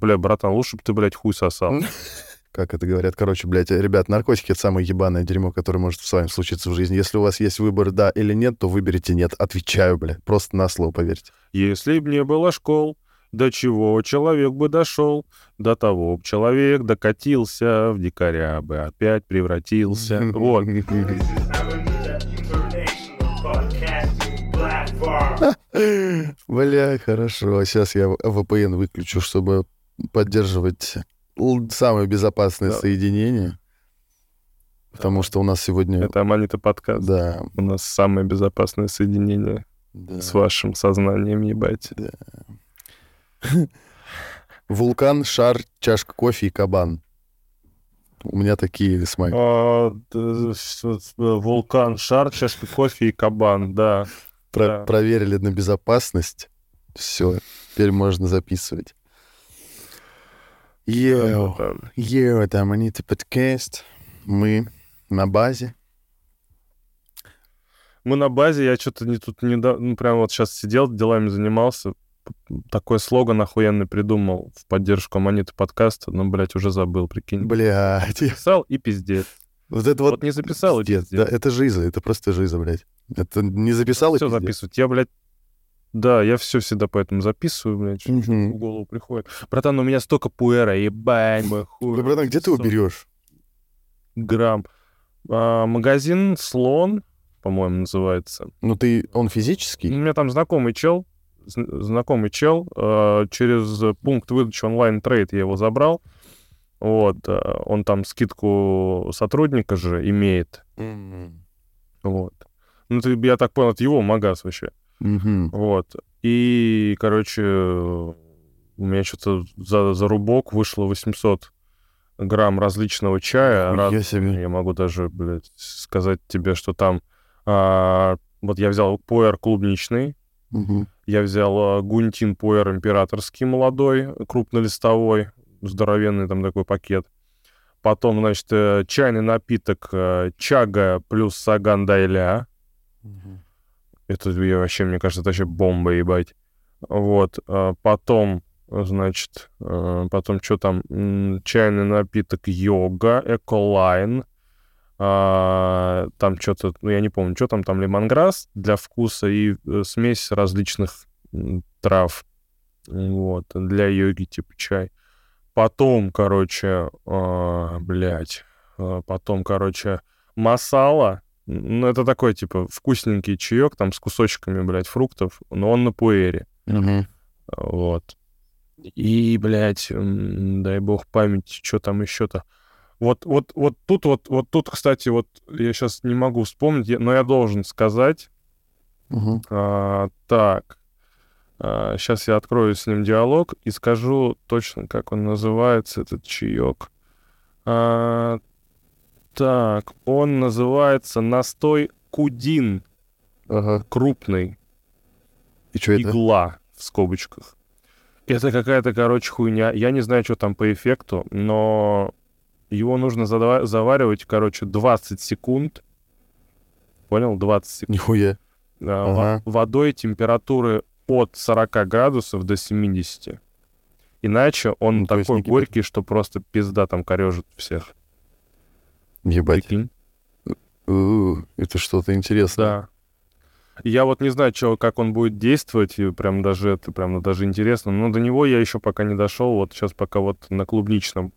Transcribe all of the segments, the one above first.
Бля, братан, лучше бы ты, блядь, хуй сосал. Как это говорят? Короче, блядь, ребят, наркотики — это самое ебаное дерьмо, которое может с вами случиться в жизни. Если у вас есть выбор «да» или «нет», то выберите «нет». Отвечаю, блядь. Просто на слово, поверьте. Если б не было школ, до чего человек бы дошел, до того б человек докатился, в дикаря бы опять превратился. Вот. Бля, хорошо. Сейчас я VPN выключу, чтобы поддерживать самое безопасное Да. соединение. Потому что у нас сегодня... Это Аманита подкаст. Да, У нас самое безопасное соединение да. с вашим сознанием, ебать. Вулкан, шар, чашка кофе и кабан. У меня такие смайк. А, с- Вулкан, шар, чашка кофе и кабан, да. Про- да. Проверили на безопасность. Все, теперь можно записывать. Йоу, йоу, это Аманита подкаст. Мы на базе. Мы на базе, я что-то не тут не... Ну, прям вот сейчас сидел, делами занимался. Такой слоган охуенный придумал в поддержку Аманиты подкаста, но, блядь, уже забыл, прикинь. Блядь. Записал и пиздец. Вот это Вот, вот... не записал и пиздец, пиздец. да, это жиза, это просто жиза, блядь. Это не записал и все пиздец. записывать. Я, блядь, да, я все всегда поэтому записываю, блядь, что в голову приходит. Братан, у меня столько пуэра, ебать мой хуй. Да, братан, где ты его 40 берешь? Грамм. А, магазин «Слон», по-моему, называется. Ну ты, он У физический? меня там знакомый чел, зн- знакомый чел, э, через пункт выдачи онлайн-трейд я его забрал. Вот, э, он там скидку сотрудника же имеет. Мгм. Вот. Ну, ты, я так понял, это его магаз вообще. Мгм. Вот. И, короче, у меня что-то за, за рубок вышло 800 грамм различного чая. Раз- себе. Я могу даже, блядь, сказать тебе, что там... а, вот я взял пуэр клубничный, Мгм. я взял а, гунтин пуэр императорский молодой, крупнолистовой, здоровенный там такой пакет. Потом, значит, э, чайный напиток э, чага плюс саган дайля. Мгм. Это вообще, мне кажется, это вообще бомба, ебать. Вот. а, Потом, значит, э, потом что там? Чайный напиток йога, эколайн. А, Там что-то, ну, я не помню, что там, там лимонграсс для вкуса и э, смесь различных трав. Вот, для йоги, типа чай. Потом, короче, а, блядь, потом, короче, масала, ну, это такой, типа, вкусненький чаек, там, с кусочками, блядь, фруктов, но он на пуэре. Мгм. Вот. И, блядь, дай бог памяти, что там еще-то. Вот, вот, вот тут, вот, вот тут, кстати, вот я сейчас не могу вспомнить, но я должен сказать. Мгм. А, так, сейчас я открою с ним диалог и скажу точно, как он называется, этот чаек. А, так, он называется настой кудин, Ага. крупный. И что это? игла в скобочках. Это какая-то, короче, хуйня. Я не знаю, что там по эффекту, но его нужно задава- заваривать, короче, 20 секунд. Понял? 20 секунд. Нихуя. А, Ага. Водой температуры от 40 градусов до 70. Иначе он Ну, такой горький, что просто пизда там корежит всех. Ебать. Прикинь? Это что-то интересное. Да. Я вот не знаю, чё, как он будет действовать, и прям даже это прям даже интересно. Но до него я еще пока не дошел. Вот сейчас пока вот на клубничном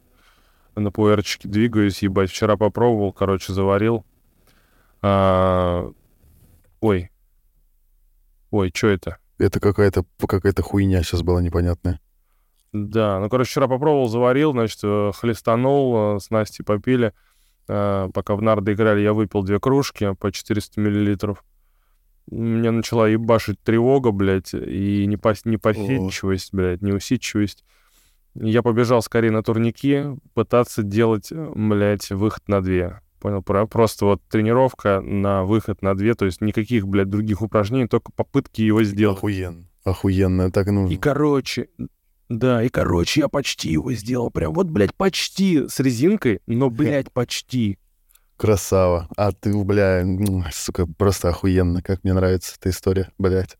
на пуэрчике двигаюсь, ебать. Вчера попробовал, короче, заварил. А, Ой. Ой, что это? Это какая-то какая-то хуйня сейчас была непонятная. Да, ну, короче, вчера попробовал, заварил, значит, э, хлестанул, э, с Настей попили. Э, Пока в нарды играли, я выпил две кружки по 400 миллилитров. Меня начала ебашить тревога, блядь, и непос- непосидчивость, блядь, неусидчивость. Я побежал скорее на турники пытаться делать, блядь, выход на две. Понял? Про- Просто вот тренировка на выход на две, то есть никаких, блядь, других упражнений, только попытки его сделать. Охуенно. Охуенно, так и нужно. И, короче, да, и, короче, я почти его сделал. Прям вот, блядь, почти с резинкой, но, блядь, почти. Красава. А ты, бля, сука, просто охуенно. Как мне нравится эта история, блядь.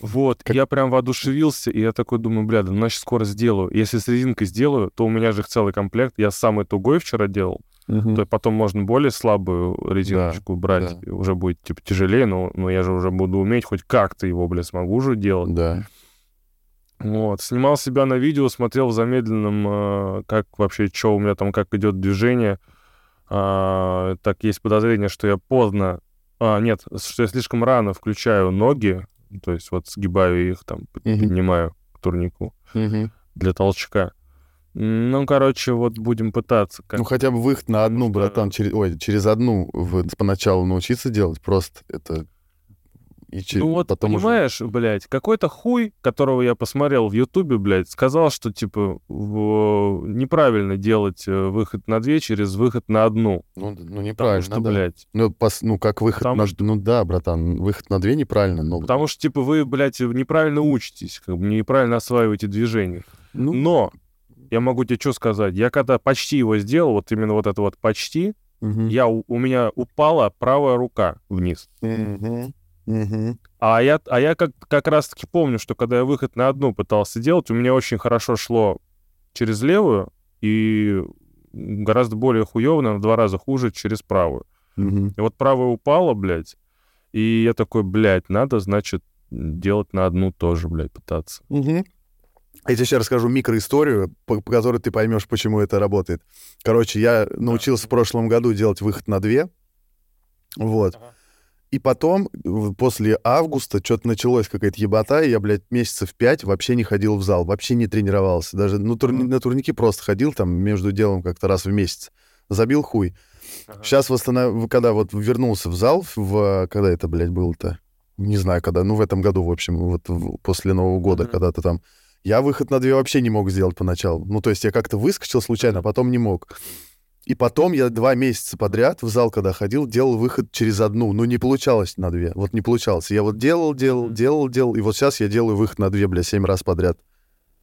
Вот, Как- я прям воодушевился, и я такой думаю, бля, да ну, значит, скоро сделаю. Если с резинкой сделаю, то у меня же их целый комплект. Я самый тугой вчера делал, Мгм. то потом можно более слабую резиночку брать, да. уже будет, типа, тяжелее, но, но я же уже буду уметь хоть как-то его, бля, смогу же делать. Да. Вот, снимал себя на видео, смотрел в замедленном, э, как вообще, что у меня там, как идет движение. А, так, есть подозрение, что я поздно... А, нет, что я слишком рано включаю ноги, то есть вот сгибаю их, там, Мгм. поднимаю к турнику Мгм. для толчка. Ну, короче, вот будем пытаться. Как... Ну, хотя бы выход на одну, братан, через, ой, через одну поначалу научиться делать, просто это... И че- Ну вот, потом уже- понимаешь, блядь, какой-то хуй, которого я посмотрел в Ютубе, блядь, сказал, что, типа, в- неправильно делать э, выход на две через выход на одну. Ну, ну Потому неправильно, что, да. блядь, Ну, пос- ну, как выход Потому на... Ну да, братан, выход на две неправильно, но... потому что, типа, вы, блядь, неправильно учитесь, как бы неправильно осваиваете движение. ну, Но я могу тебе что сказать, я когда почти его сделал, вот именно вот это вот почти, мгм. я, у, меня упала правая рука вниз. Мгм. Мгм. А я, а я как, как раз-таки помню, что когда я выход на одну пытался делать, у меня очень хорошо шло через левую и гораздо более хуёво, наверное, в два раза хуже через правую. Мгм. И вот правая упала, блядь, и я такой, блядь, надо, значит, делать на одну тоже, блядь, пытаться. Мгм. Я тебе сейчас расскажу микроисторию, по, по которой ты поймешь, почему это работает. Короче, я научился в прошлом году делать выход на две. Вот. Ага. И потом, после августа, что-то началось какая-то ебота, и я, блядь, месяцев пять вообще не ходил в зал, вообще не тренировался. Даже ну, турни- Ага. на турники просто ходил там между делом как-то раз в месяц. Забил хуй. Сейчас восстанов... когда вот вернулся в зал, в... когда это, блядь, было-то? Не знаю, когда, ну, в этом году, в общем, вот в- после Нового года, Мгм. когда-то там. Я выход на две вообще не мог сделать поначалу. Ну, то есть я как-то выскочил случайно, а потом не мог. И потом я два месяца подряд в зал, когда ходил, делал выход через одну. Ну, не получалось на две. Вот не получалось. Я вот делал, делал, делал, делал. И вот сейчас я делаю выход на две, бля, семь раз подряд.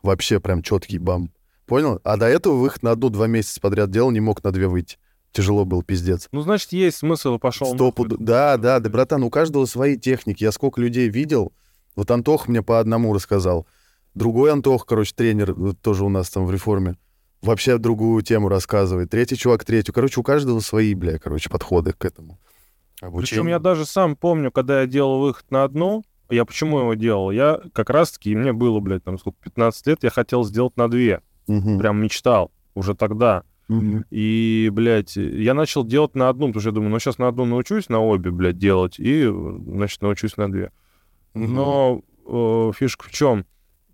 Вообще прям четкий бам. Понял? А до этого выход на одну два месяца подряд делал, не мог на две выйти. Тяжело был, пиздец. Ну, значит, есть смысл, пошел. Сто пуд- Да, да, да, братан, у каждого свои техники. Я сколько людей видел. Вот Антох мне по одному рассказал. Другой Антох, короче, тренер, тоже у нас там в реформе, вообще другую тему рассказывает. Третий чувак третью. Короче, у каждого свои, бля, короче, подходы к этому. Причем Обучению. я даже сам помню, когда я делал выход на одну, я почему его делал? Я как раз-таки, мне было, блядь, там сколько, 15 лет, я хотел сделать на две. Мгм. Прям мечтал уже тогда. И, блядь, я начал делать на одну, потому что я думаю, ну сейчас на одну научусь, на обе, блядь, делать, и, значит, научусь на две. Но э, фишка в чем?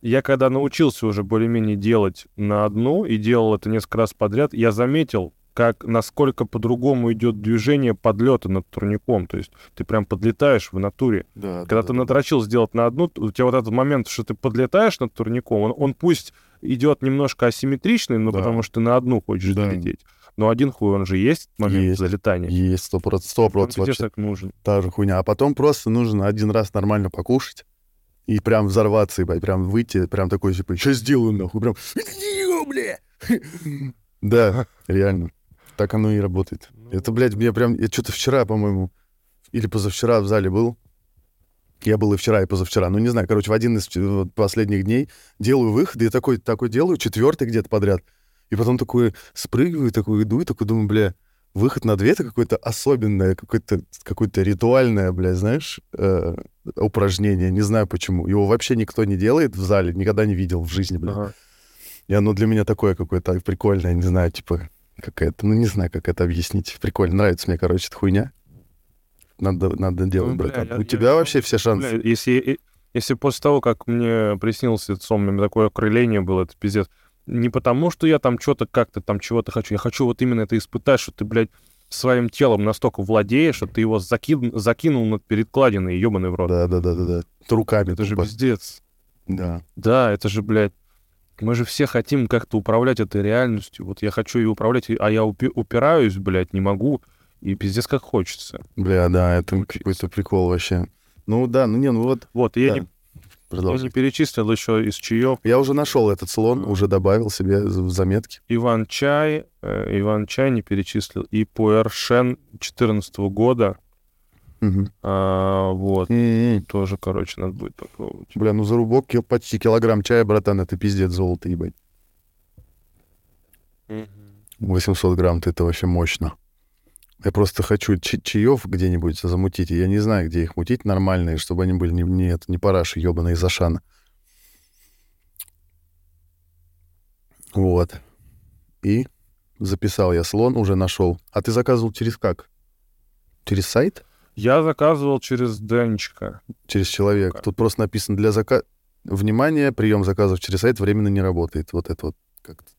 Я когда научился уже более-менее делать на одну и делал это несколько раз подряд, я заметил, как насколько по-другому идет движение подлета над турником. То есть ты прям подлетаешь в натуре. Да, Когда да, ты да. надрочил сделать на одну, у тебя вот этот момент, что ты подлетаешь над турником, он, он пусть идет немножко асимметричный, но Да. потому что ты на одну хочешь Да. залететь. Но один хуй, он же есть момент Есть. залетания. Есть, сто процентов, сто процентов вообще. нужен. та же хуйня. А потом просто нужно один раз нормально покушать и прям взорваться, ебать, прям выйти, прям такой, типа, что сделаю, нахуй, прям, бля. Да, реально. Так оно и работает. Это, блядь, мне прям, я что-то вчера, по-моему, или позавчера в зале был. Я был и вчера, и позавчера. Ну, не знаю, короче, в один из последних дней делаю выход, и такой, такой делаю, четвертый где-то подряд. И потом такой спрыгиваю, такой иду, и такой думаю, бля, выход на две — это какое-то особенное, какое-то какое ритуальное, бля, знаешь, э, упражнение. Не знаю почему. Его вообще никто не делает в зале, никогда не видел в жизни, бля. Ага. И оно для меня такое какое-то прикольное, не знаю, типа, какая-то, ну, не знаю, как это объяснить. Прикольно, нравится мне, короче, эта хуйня. Надо, надо делать, Ну, бля, братан. я- У я- тебя вообще все шансы. Бля, если, если после того, как мне приснился этот сон, у меня такое окрыление было, это пиздец. Не потому, что я там что-то как-то там чего-то хочу. Я хочу вот именно это испытать, что ты, блядь, своим телом настолько владеешь, что ты его закин- закинул над перекладиной, ебаный в рот. Да, да, да, да, да. Руками. Это же тупо. пиздец. Да. Да, это же, блядь, мы же все хотим как-то управлять этой реальностью. Вот я хочу ее управлять, а я упи- упираюсь, блядь, не могу. И пиздец как хочется. Бля, да, это какой-то прикол вообще. Ну да, ну не, ну вот, Вот, и я, Да. не, я продолжай. не перечислил еще из чаев. Я уже нашел этот слон, А. уже добавил себе в заметки. Иван Чай, э, Иван Чай не перечислил, и Пуэршен 14 года. Мгм. А, вот. М-м. Тоже, короче, надо будет попробовать. Бля, ну зарубок ки- почти килограмм чая, братан, это пиздец золото, ебать. 800 грамм, это вообще мощно. Я просто хочу чаев где-нибудь замутить, и я не знаю, где их мутить нормальные, чтобы они были не, не, не параши ебаные из Ашана. Вот. И записал я слон, уже нашел. А ты заказывал через как? Через сайт? Я заказывал через Денчика. Через человека. Тут просто написано для заказа... Внимание, прием заказов через сайт временно не работает. Вот это вот как-то.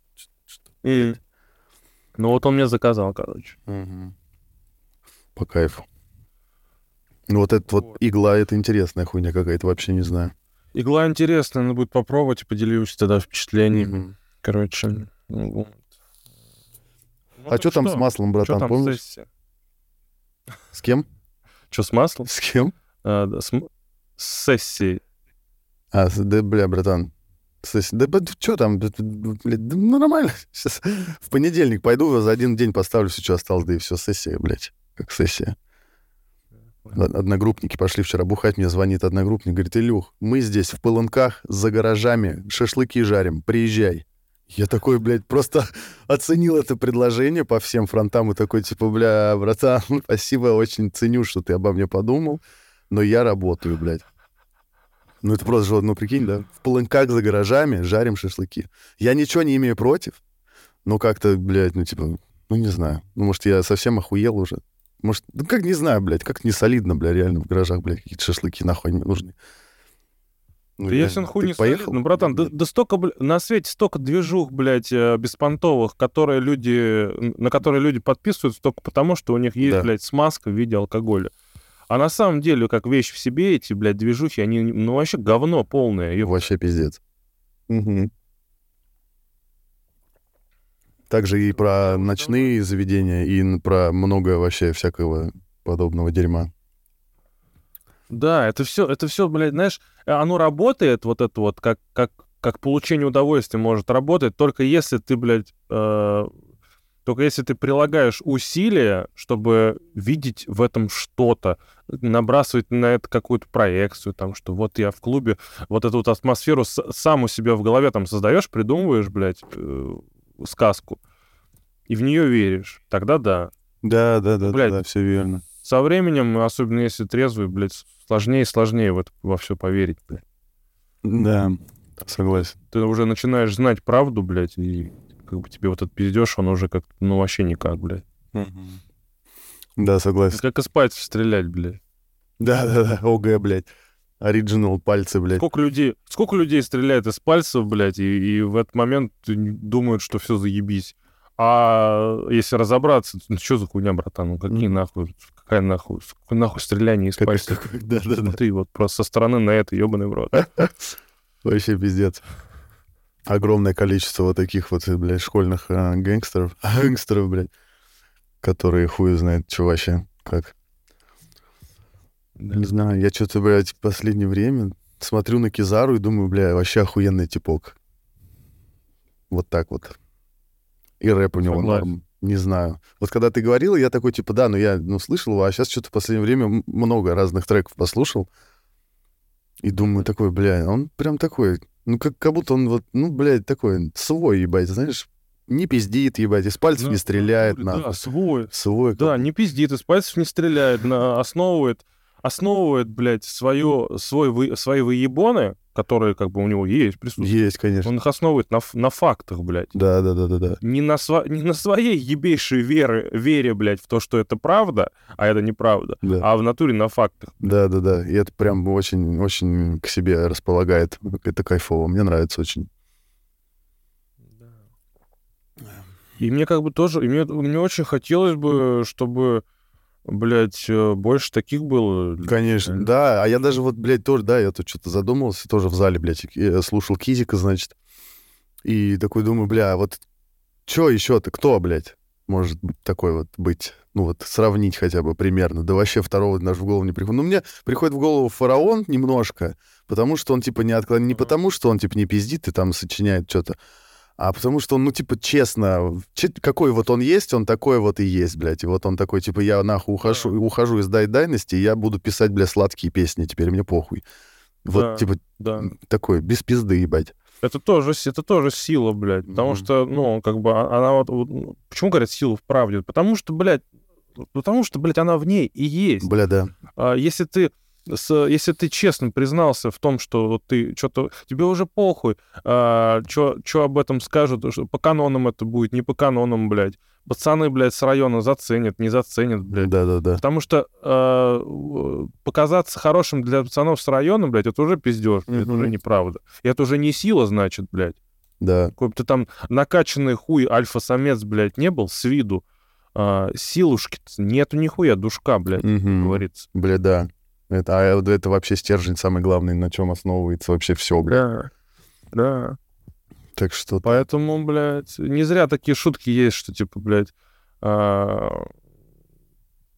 Ну вот он мне заказал, короче. По кайфу. Ну вот это вот Вот. игла, это интересная хуйня какая-то, вообще не знаю. Игла интересная, надо будет попробовать и поделюсь тогда впечатлениями. Мгм. Короче. ну, вот. Ну, А что там с маслом, братан, там помнишь? сессия? С кем? Что с маслом? С кем? А, да, с, с сессией. А, да, бля, братан. Слушай, Да, что там, да, да, блядь, да ну, нормально. Сейчас в понедельник пойду, за один день поставлю все, что осталось, да и все, сессия, блядь, как сессия. Од- Одногруппники пошли вчера бухать, мне звонит одногруппник, говорит, Илюх, мы здесь в Полынках за гаражами шашлыки жарим, приезжай. Я такой, блядь, просто оценил это предложение по всем фронтам и такой, типа, бля, братан, спасибо, очень ценю, что ты обо мне подумал, но я работаю, блядь. Ну, это просто, же, ну, прикинь, да? В Полынках за гаражами жарим шашлыки. Я ничего не имею против, но как-то, блядь, ну, типа, ну, не знаю. Ну, может, я совсем охуел уже. Может, ну, как не знаю, блядь, как не солидно, бля, реально в гаражах, блядь, какие-то шашлыки нахуй не нужны. Ну, Да реально. если он хуй Ты не поехал? солидный, братан, да, да столько, бля- на свете столько движух, блядь, э, беспонтовых, которые люди, на которые люди подписываются только потому, что у них есть, Да. блядь, смазка в виде алкоголя. А на самом деле, как вещь в себе, эти, блядь, движухи, они, ну, вообще говно полное. ёп. Вообще пиздец. Мгм. Также и про ночные заведения, и про много вообще всякого подобного дерьма. Да, это все, это все, блядь, знаешь, оно работает, вот это вот, как, как, как получение удовольствия может работать, только если ты, блядь, э, только если ты прилагаешь усилия, чтобы видеть в этом что-то, набрасывать на это какую-то проекцию, там, что вот я в клубе, вот эту вот атмосферу сам у себя в голове там создаешь, придумываешь, блядь, э, сказку, и в нее веришь, тогда да. Да, да, да, Блядь. да, все верно. Со временем, особенно если трезвый, блядь, сложнее и сложнее в это во все поверить, блядь. Да, согласен. Ты уже начинаешь знать правду, блядь, и как бы тебе вот этот пиздеж, он уже как ну вообще никак, блядь. Да, согласен. Это как из пальцев стрелять, блядь. Да, да, да, ОГ, блядь. Оригинал пальцы, блядь. Сколько людей, сколько людей стреляет из пальцев, блядь, и, и в этот момент думают, что все заебись. А если разобраться, ну что за хуйня, братан? Ну какие Мгм. нахуй? Какая нахуй? Какое нахуй стреляние из Как- пальцев? как- Да, да, да. Смотри, вот просто со стороны на это, ебаный в рот. Вообще пиздец. Огромное количество вот таких вот, блядь, школьных а, гэнгстеров. Гэнгстеров, блядь. Которые хуй знает, что вообще, как. Не знаю, я что-то, блядь, в последнее время смотрю на Кизару и думаю, бля, вообще охуенный типок. Вот так вот. И рэп у него Согласен. норм. Не знаю. Вот когда ты говорил, я такой, типа, да, ну я, ну, слышал его, а сейчас что-то в последнее время много разных треков послушал. И думаю, такой, бля, он прям такой, ну, как, как будто он вот, ну, блядь, такой свой, ебать, знаешь, не пиздит, ебать, из пальцев Да, не стреляет, Да, нахуй. свой. Свой. как Да, не пиздит, из пальцев не стреляет, на, основывает, основывает, блядь, свое, свой, вы, свои выебоны, которые как бы у него есть, присутствуют. Есть, конечно. Он их основывает на, на фактах, блядь. Да, да, да, да, да. Не на, сва- не на своей ебейшей веры, вере, блядь, в то, что это правда, а это неправда, Да. а в натуре на фактах. Да, да, да. И это прям очень, очень к себе располагает. Это кайфово. Мне нравится очень. И мне как бы тоже, и мне, мне очень хотелось бы, чтобы, блядь, э, больше таких было. Конечно, Реально. да. А я даже вот, блядь, тоже, да, я тут что-то задумался, тоже в зале, блядь, я слушал Кизика, значит. И такой думаю, бля, вот что еще-то, кто, блядь, может такой вот быть, ну вот сравнить хотя бы примерно. Да вообще второго даже в голову не приходит. Ну мне приходит в голову фараон немножко, потому что он типа не отклад... Не потому, что он типа не пиздит и там сочиняет что-то, А потому что он, ну, типа, честно, че- какой вот он есть, он такой вот и есть, блядь. И вот он такой, типа, я нахуй ухожу, ухожу из дай дайности, и я буду писать, бля, сладкие песни, теперь мне похуй. Вот, Да. типа, Да. такой, без пизды, ебать. Это тоже, это тоже сила, блядь. Потому Мгм. что, ну, как бы, а- она вот... вот, ну, Почему говорят сила в правде? Потому что, блядь, потому что, блядь, она в ней и есть. Бля, да. А если ты с, если ты честно признался в том, что вот ты что-то... Тебе уже похуй, что об этом скажут, что по канонам это будет, не по канонам, блядь. Пацаны, блядь, с района заценят, не заценят, блядь. Да-да-да. Потому что э, показаться хорошим для пацанов с района, блядь, это уже пиздеж, это Мгм. уже неправда. И это уже не сила, значит, блядь. Да. Какой бы ты там накачанный хуй альфа-самец, блядь, не был с виду, а, силушки нету нихуя, душка, блядь, Мгм. говорится. Бля, да. Это, а это вообще стержень самый главный, на чем основывается вообще все, бля. Да, да. Так что Поэтому, блядь, не зря такие шутки есть, что, типа, блядь, а,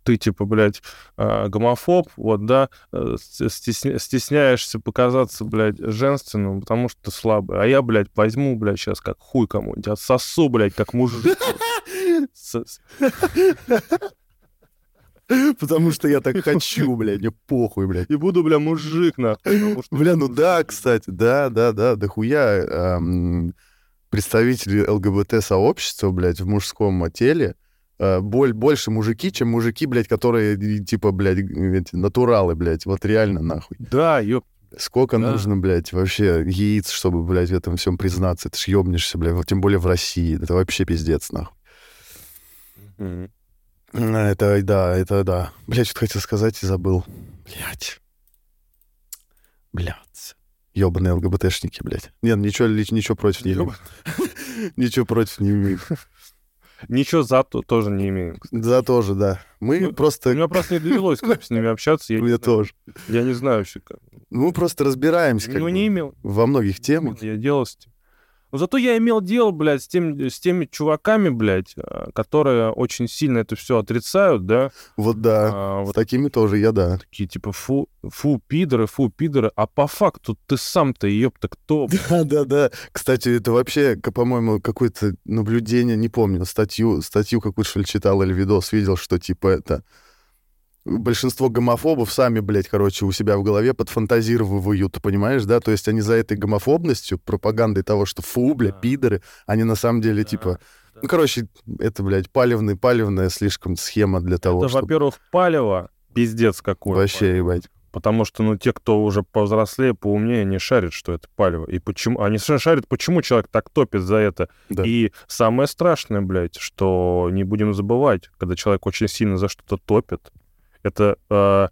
ты, типа, блядь, а, гомофоб, вот, да, э, стесня- стесняешься показаться, блядь, женственным, потому что ты слабый. А я, блядь, возьму, блядь, сейчас как хуй кому-нибудь, отсосу, блядь, как мужик. Потому что я так хочу, бля, мне похуй, блядь. И буду, бля, мужик, нахуй. Бля, ну да, кстати, да, да, да, дохуя ам, представители ЛГБТ-сообщества, блядь, в мужском теле э, боль, больше мужики, чем мужики, блядь, которые, типа, блядь, эти, натуралы, блядь, вот реально, нахуй. Да, ёп. Сколько Да. нужно, блядь, вообще яиц, чтобы, блядь, в этом всем признаться? Ты ж ёбнешься, блядь, вот тем более в России. Это вообще пиздец, нахуй. Мгм. А, Это, да, это да. Блядь, что-то хотел сказать и забыл. Блядь. Блядь. Ёбаные ЛГБТшники, блядь. Нет, ничего, лич- ничего против не имею. Ничего против не имею. Ничего за то тоже не имею. Да, тоже, да. Мы Ну, У просто... меня просто не довелось как с ними общаться. Я, не Мне тоже. я не знаю вообще как. Мы просто разбираемся как Ну, бы не имел. во многих темах. Я делал с тем. Но зато я имел дело, блядь, с, тем, с теми чуваками, блядь, а, которые очень сильно это все отрицают, да. Вот да. А, С вот такими тоже я, да. такие типа фу, фу, пидоры, фу, пидоры. А по факту ты сам-то, ёпта, кто? блядь? Да, да, да. Кстати, это вообще, по-моему, какое-то наблюдение, не помню, статью, статью какую-то, что ли, читал или видос видел, что типа это... Большинство гомофобов сами, блядь, короче, у себя в голове подфантазировывают, понимаешь, да? То есть они за этой гомофобностью, пропагандой того, что фу, бля, пидоры, они на самом деле, типа... Ну, короче, это, блядь, палевный, палевная слишком схема для того, Это, чтобы... во-первых, палево, пиздец какой. Вообще, ебать. Потому что, ну, те, кто уже повзрослее, поумнее, они шарят, что это палево. И почему... Они совершенно шарят, почему человек так топит за это. Да. И самое страшное, блядь, что не будем забывать, когда человек очень сильно за что-то топит, это э,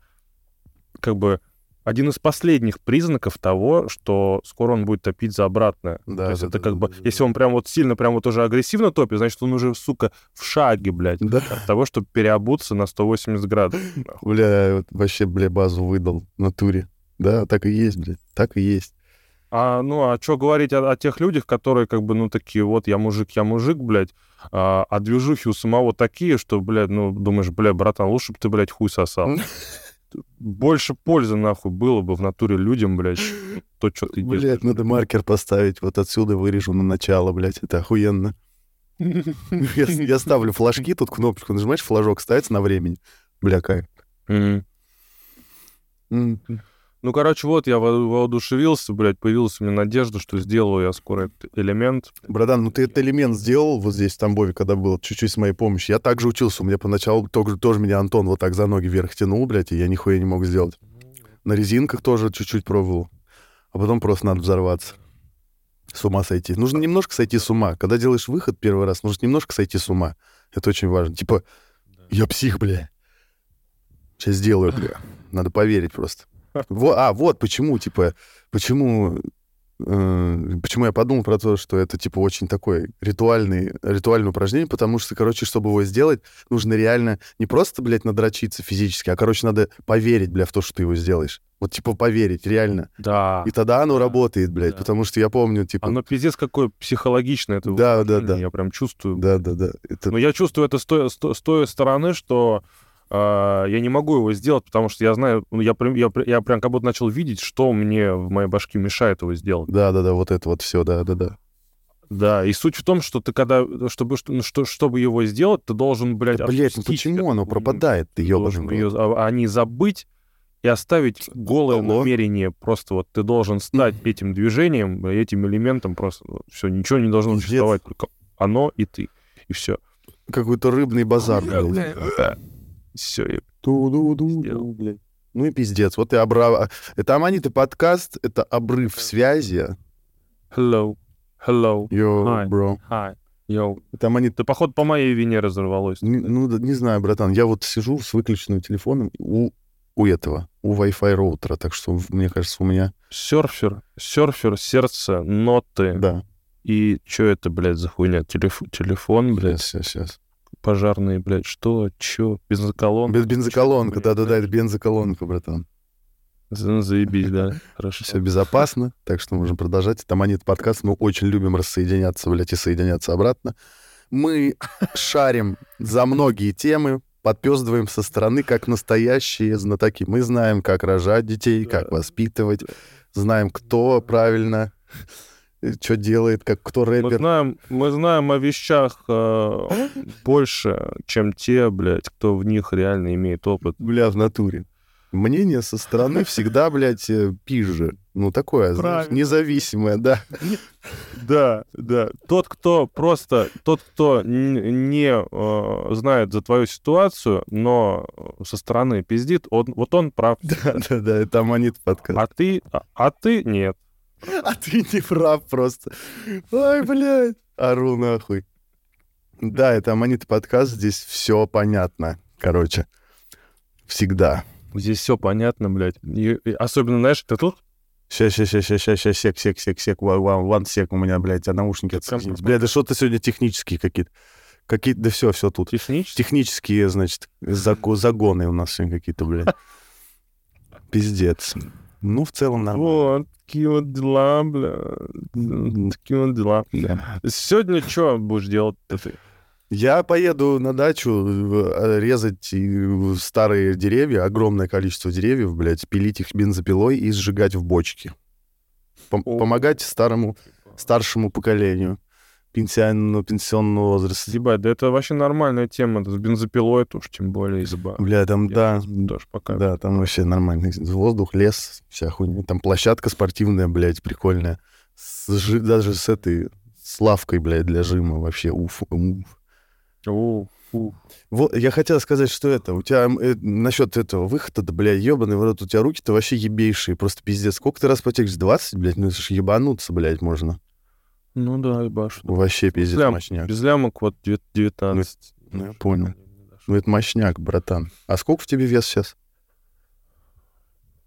как бы один из последних признаков того, что скоро он будет топить за обратное. Да, То есть да, это да, как да, бы, да, если он прям вот сильно, прям вот уже агрессивно топит, значит, он уже, сука, в шаге, блядь, Да. от того, чтобы переобуться на 180 градусов. Бля, вот вообще, бля, базу выдал в натуре. Да, так и есть, блядь, так и есть. А, ну, а что говорить о, о тех людях, которые как бы, ну, такие, вот, я мужик, я мужик, блядь, а, а движухи у самого такие, что, блядь, ну, думаешь, блядь, братан, лучше бы ты, блядь, хуй сосал. Больше пользы, нахуй, было бы в натуре людям, блядь, то, что ты делаешь. Блядь, надо маркер поставить. Вот отсюда вырежу на начало, блядь. Это охуенно. Я, я ставлю флажки, тут кнопочку нажимаешь, флажок ставится на времени. Бля, кайф. Ну, короче, вот я во- воодушевился, блядь, появилась у меня надежда, что сделаю я скоро этот элемент. Братан, ну ты этот элемент сделал вот здесь, в Тамбове, когда был, чуть-чуть с моей помощью. Я также учился. У меня поначалу тоже, тоже меня Антон вот так за ноги вверх тянул, блядь, и я нихуя не мог сделать. На резинках тоже чуть-чуть пробовал. А потом просто надо взорваться. С ума сойти. Нужно немножко сойти с ума. Когда делаешь выход первый раз, нужно немножко сойти с ума. Это очень важно. Типа, я псих, бля. Сейчас сделаю, бля. Надо поверить просто. Во- а, вот почему, типа, почему, э, почему я подумал про то, что это, типа, очень такое ритуальный, ритуальное упражнение, потому что, короче, чтобы его сделать, нужно реально не просто, блядь, надрочиться физически, а, короче, надо поверить, бля, в то, что ты его сделаешь. Вот, типа, поверить, реально. Да. И тогда оно Да, работает, блядь, да. потому что я помню, типа... Оно пиздец какое психологичное. Это Да, да, да. Я прям чувствую. Да, да, да. Это... Но я чувствую это с той, с той- стороны, что я не могу его сделать, потому что я знаю, ну, я, прям- я, я прям как будто начал видеть, что мне в моей башке мешает его сделать. Да, да, да, вот это вот все, да, да, да. Да, и суть в том, что ты когда, чтобы, что- ну, что, чтобы его сделать, ты должен, блядь, Да, блядь, ну почему оно эту- пропадает? Ты её, рот. а, а не забыть и оставить голое Алло. намерение. Просто вот ты должен стать этим движением, этим элементом просто. все, ничего не должно Пиздец. существовать, только оно и ты. И все. Какой-то рыбный базар, блядь. Все, Сделал. блядь. Ну и пиздец. Вот и обра... Это Аманиты подкаст, это обрыв связи. hello, hello, Йоу, Hi. бро. hi, yo. Это Аманит... Ты, походу, по моей вине разорвалось. Не- Ну, да, не знаю, братан. Я вот сижу с выключенным телефоном у, у этого, у Wi-Fi роутера. Так что, мне кажется, у меня... Серфер, серфер, сердце, ноты. Да. И что это, блядь, за хуйня? Телеф- телефон, блядь, Сейчас, сейчас, сейчас. Пожарные, блядь, что, чё, бензоколонка? Бензоколонка, да-да-да, это бензоколонка, братан. За- Заебись, да, хорошо. Все безопасно, так что можем продолжать. Это Аманит подкаст. Мы очень любим рассоединяться, блядь, и соединяться обратно. Мы шарим за многие темы, подпездываем со стороны, как настоящие знатоки. Мы знаем, как рожать детей, как воспитывать, знаем, кто правильно что делает, как кто Мы рэпер. знаем, мы знаем о вещах э, больше, чем те, блядь, кто в них реально имеет опыт. Бля, в натуре. Мнение со стороны всегда, блядь, э, пизже. Ну, такое, знаешь, независимое, да. Да, да. Тот, кто просто, тот, кто не э, знает за твою ситуацию, но со стороны пиздит, он, вот он прав. Да-да-да, это Аманит подкаст. А ты, а, а ты нет. А ты не прав просто. Ой, блядь. Ору нахуй. Да, это Аманит подкаст, здесь все понятно. Короче, всегда. Здесь все понятно, блядь. И- и особенно, знаешь, ты тут? Сейчас, сейчас, сейчас, сейчас, сейчас, сек, сек, сек, сек, ван, сек у меня, блядь, а наушники отсоединились. Бля, да что-то сегодня технические какие-то. Какие-то, да все, все тут. Технически? Технические, значит, заго- загоны у нас сегодня какие-то, блядь. Пиздец. Ну, в целом нормально. Вот, такие вот дела, бля. Такие вот дела. Сегодня что будешь делать ты? Я поеду на дачу э, резать старые деревья, огромное количество деревьев, блядь, пилить их бензопилой и сжигать в бочке. Пом- помогать старому, старшему поколению пенсионного, пенсионного возраста. Ебать, да это вообще нормальная тема. С бензопилой уж тем более изба. Бля, там, да, Тоже пока. да, там вообще нормальный воздух, лес, вся хуйня. Там площадка спортивная, блядь, прикольная. С даже с этой, с лавкой, блядь, для жима вообще, уф, уф. У, у. Вот, я хотел сказать, что это, у тебя э, насчет этого выхода, да, бля, ебаный в рот, у тебя руки-то вообще ебейшие, просто пиздец. Сколько ты раз потекешь? 20, блядь? Ну это ж ебануться, блядь, можно. Ну да, ебаш. Вообще пиздец Лям- мощняк. Без лямок вот девя- 19. Ну, я понял. Ну это мощняк, братан. А сколько в тебе вес сейчас?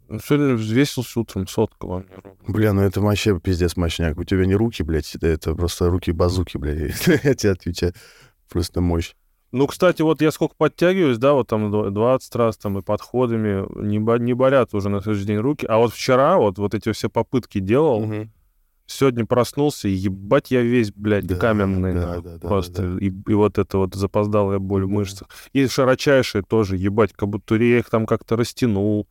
Ну, Сегодня взвесился утром сотка во мне ровно. Бля, ну это вообще пиздец мощняк. У тебя не руки, блядь, это, это просто руки-базуки, блядь. Я тебе отвечаю. Просто мощь. Ну, кстати, вот я сколько подтягиваюсь, да, вот там дв- 20 раз там и подходами, не, бо- не болят уже на следующий день руки. А вот вчера вот, вот эти все попытки делал, сегодня проснулся, и ебать я весь, блядь, Да, каменный. да, да, да, просто. да, да. И, и вот это вот запоздалая боль в мышцах. И широчайшие тоже, ебать, как будто я их там как-то растянул.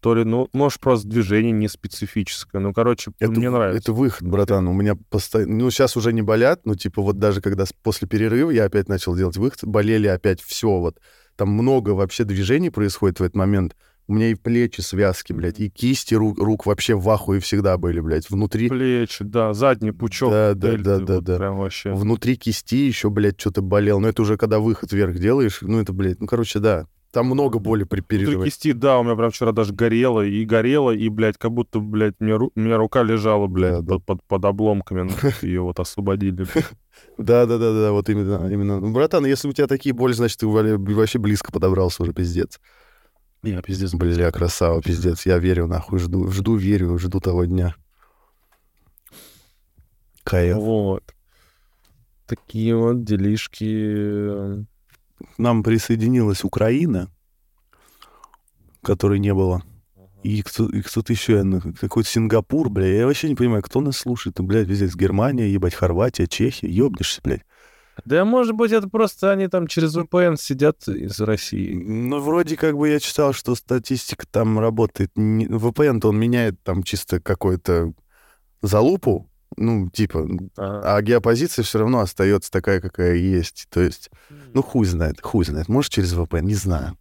То ли, ну, может, просто движение не специфическое. Ну, короче, Это, мне нравится. это выход, братан. У меня постоянно... Ну, сейчас уже не болят, ну, типа, вот даже когда после перерыва я опять начал делать выход, болели опять все, вот. Там много вообще движений происходит в этот момент. У меня и плечи, связки, блядь, и кисти рук, рук вообще в ахуе всегда были, блядь. Внутри, Плечи, да, задний пучок. Да, да, дельты, да, да, вот да. Прям вообще. внутри кисти еще, блядь, что-то болел. Но это уже когда выход вверх делаешь, ну, это, блядь, ну, короче, да. Там много боли при Внутри переживании. кисти, да, у меня прям вчера даже горело, и горело, и, блядь, как будто, блядь, мне ру- у меня рука лежала, блядь, Да, под, под, под обломками, ее вот освободили. Да, да, да, да, вот именно, именно. Ну, братан, если у тебя такие боли, значит, ты вообще близко подобрался уже, пиздец. Я пиздец. Бля, красава, пиздец. Я верю, нахуй, жду, жду, верю, жду того дня. Кайф. Вот. Такие вот делишки. К нам присоединилась Украина, которой не было. И, кто, и кто-то еще, ну, какой-то Сингапур, бля. Я вообще не понимаю, кто нас слушает. Блядь, везде Германия, ебать, Хорватия, Чехия. Ёбнешься, блядь. Да, может быть, это просто они там через VPN сидят из России. Ну, вроде как бы я читал, что статистика там работает. VPN-то он меняет там чисто какую-то залупу, Ну, типа, А, а геопозиция все равно остается такая, какая есть. То есть, ну, хуй знает, хуй знает. Может, через VPN, не знаю.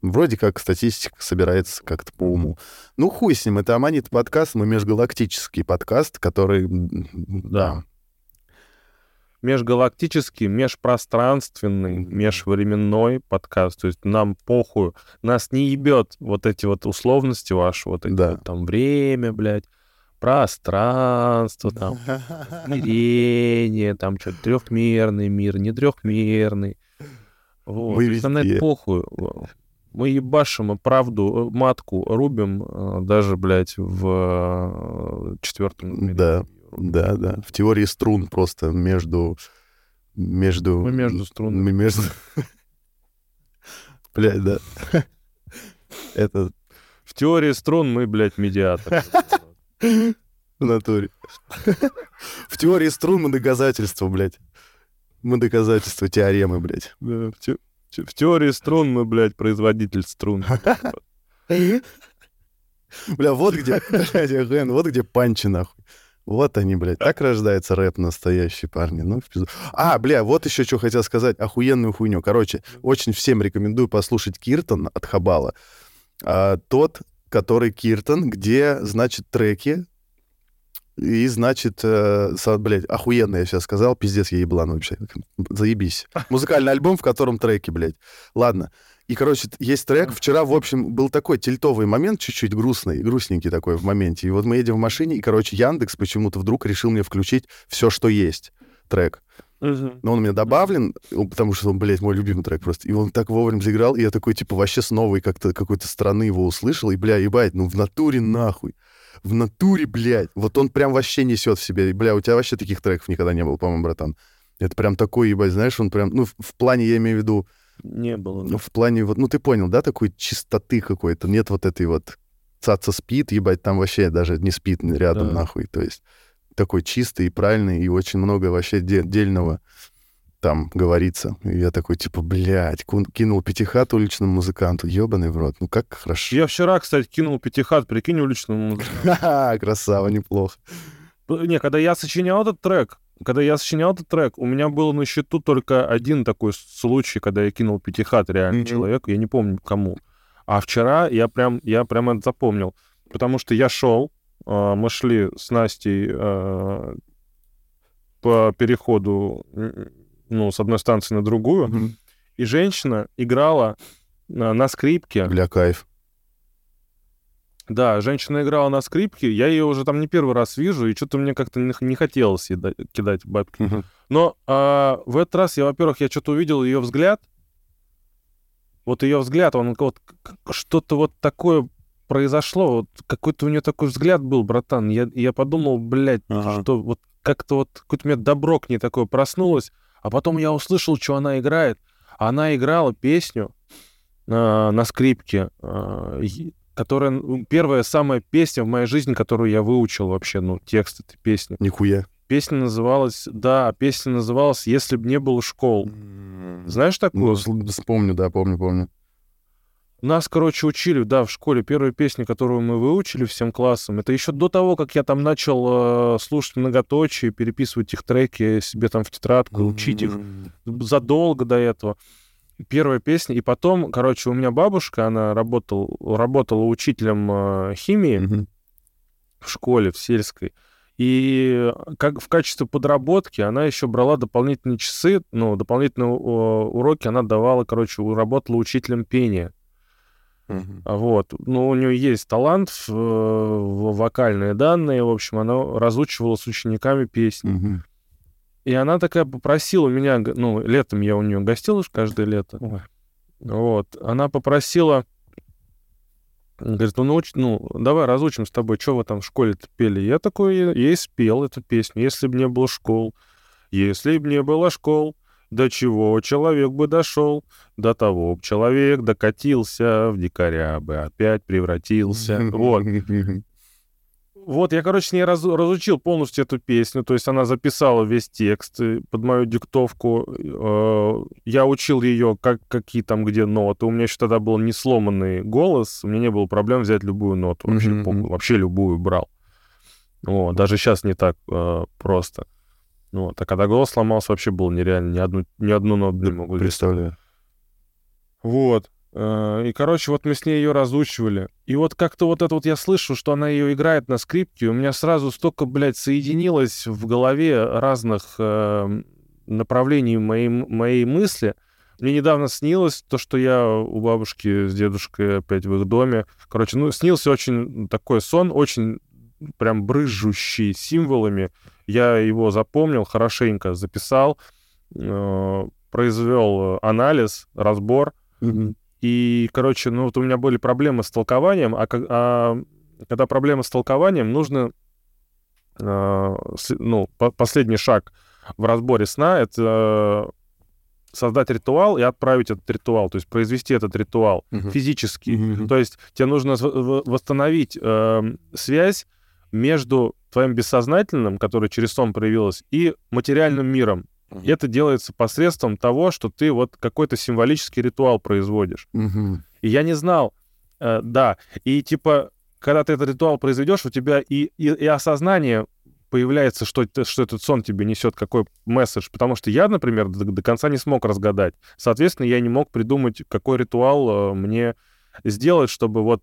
Вроде как статистика собирается как-то по уму. Ну, хуй с ним, это Аманит подкаст, мы межгалактический подкаст, который... Да. Межгалактический, межпространственный, межвременной подкаст. То есть нам похуй, нас не ебет вот эти вот условности ваши, вот эти Да. вот там время, блядь, пространство, там, измерение, там что трехмерный мир, не трехмерный. Вот. Мы есть нам на это везде. похуй. Мы ебашим и правду, э, матку рубим э, даже, блядь, в э, четвертом Да. Да, да. В теории струн просто между... Между... Мы между струнами. Мы между... Блядь, да. Это В теории струн мы, блядь, медиатор. в натуре. В теории струн мы доказательства, блядь. Мы доказательства теоремы, блядь. Да, в, те- в теории струн мы, блядь, производитель струн. Бля, вот где, блядь, вот где панчи, нахуй. Вот они, блядь. Так рождается рэп настоящий, парни. Ну, в пизду. А, бля, вот еще что хотел сказать. Охуенную хуйню. Короче, очень всем рекомендую послушать Киртон от Хабала. А, тот, который Киртон, где, значит, треки и, значит, э, со- блядь, охуенно я сейчас сказал, пиздец, я еблан вообще. Заебись. Музыкальный альбом, в котором треки, блядь. Ладно. И, короче, есть трек. Вчера, в общем, был такой тильтовый момент, чуть-чуть грустный, грустненький такой в моменте. И вот мы едем в машине, и, короче, Яндекс почему-то вдруг решил мне включить все, что есть трек. Но он у меня добавлен, потому что он, блядь, мой любимый трек просто. И он так вовремя заиграл, и я такой, типа, вообще с новой как-то какой-то страны его услышал, и, бля, ебать, ну в натуре нахуй. В натуре, блядь. Вот он прям вообще несет в себе. И, Бля, у тебя вообще таких треков никогда не было, по-моему, братан. Это прям такой, ебать, знаешь, он прям, ну, в, в плане, я имею в виду, Не было. ну, в плане вот, ну, ты понял, да, такой чистоты какой-то. Нет вот этой вот цаца спит, ебать, там вообще даже не спит рядом, Да. нахуй. То есть такой чистый и правильный, и очень много вообще де- дельного там говорится. И я такой, типа, блядь, кинул пятихат уличному музыканту, ебаный в рот. Ну, как хорошо. Я вчера, кстати, кинул пятихат, прикинь, уличному музыканту. Красава, неплохо. Не, когда я сочинял этот трек, когда я сочинял этот трек, у меня был на счету только один такой случай, когда я кинул пятихат реально Мгм. человеку, я не помню кому. А вчера я прям, я прям это запомнил, потому что я шел, а, мы шли с Настей а, по переходу, ну, с одной станции на другую, Мгм. и женщина играла на, на скрипке. Бля, кайф. Да, женщина играла на скрипке, я ее уже там не первый раз вижу, и что-то мне как-то не, не хотелось ей да- кидать бабки. Но а, в этот раз я, во-первых, я что-то увидел ее взгляд. Вот ее взгляд, он вот что-то вот такое произошло, вот какой-то у нее такой взгляд был, братан. Я, я подумал, блядь, Ага. что вот как-то вот какое-то у меня добро к ней такое проснулось, а потом я услышал, что она играет. Она играла песню а, на скрипке, и- которая ну, первая самая песня в моей жизни, которую я выучил вообще, ну текст этой песни. Нихуя. Песня называлась, да, песня называлась «Если б не было школ». Знаешь Ну, такую? с- помню, да, помню, помню. Нас, короче, учили, да, в школе. Первая песня, которую мы выучили всем классом, это еще до того, как я там начал э, слушать многоточие, переписывать их треки себе там в тетрадку, учить их задолго до этого. Первая песня. И потом, короче, у меня бабушка, она работал, работала учителем э, химии Мгм. в школе, в сельской. И как в качестве подработки она еще брала дополнительные часы, ну, дополнительные э, уроки она давала, короче, работала учителем пения. А Вот. Ну, у нее есть талант в, э, в вокальные данные. В общем, она разучивала с учениками песни. Мгм. И она такая попросила меня, ну, летом я у нее гостил ж каждое лето. Вот. Она попросила, говорит, ну, науч- ну, давай разучим с тобой, что вы там в школе-то пели. Я такой ей спел эту песню. Если бы не было школ, если бы не было школ, до чего человек бы дошел, до того б человек докатился, в дикаря бы опять превратился. Вот. Вот, я, короче, с ней разу- разучил полностью эту песню, то есть она записала весь текст э, под мою диктовку. э, Я учил ее, как, какие там где ноты. У меня еще тогда был не сломанный голос, у меня не было проблем взять любую ноту, вообще, похуй, мгм. вообще любую брал. Вот, даже сейчас не так э, просто. Вот, а когда голос сломался, вообще было нереально. Ни одну, ни одну ноту не могу Представляю. Вот. Э, И, короче, вот мы с ней ее разучивали. И вот как-то вот это вот я слышу, что она ее играет на скрипке, у меня сразу столько, блядь, соединилось в голове разных э, направлений моей, моей мысли. Мне недавно снилось то, что я у бабушки с дедушкой опять в их доме. Короче, ну, снился очень такой сон, очень прям брызжущий символами. Я его запомнил, хорошенько записал, э, произвел анализ, разбор. Мгм. И, короче, ну вот у меня были проблемы с толкованием, а, а когда проблемы с толкованием, нужно, э, ну, по- последний шаг в разборе сна — это создать ритуал и отправить этот ритуал, то есть произвести этот ритуал Мгм. физически. Мгм. То есть тебе нужно восстановить э, связь между твоим бессознательным, которое через сон проявилось, и материальным миром. И это делается посредством того, что ты вот какой-то символический ритуал производишь. Мгм. И я не знал, э, да. И типа, когда ты этот ритуал произведешь, у тебя и, и, и осознание появляется, что, что этот сон тебе несет, какой месседж. Потому что я, например, до, до конца не смог разгадать. Соответственно, я не мог придумать, какой ритуал э, мне сделать, чтобы вот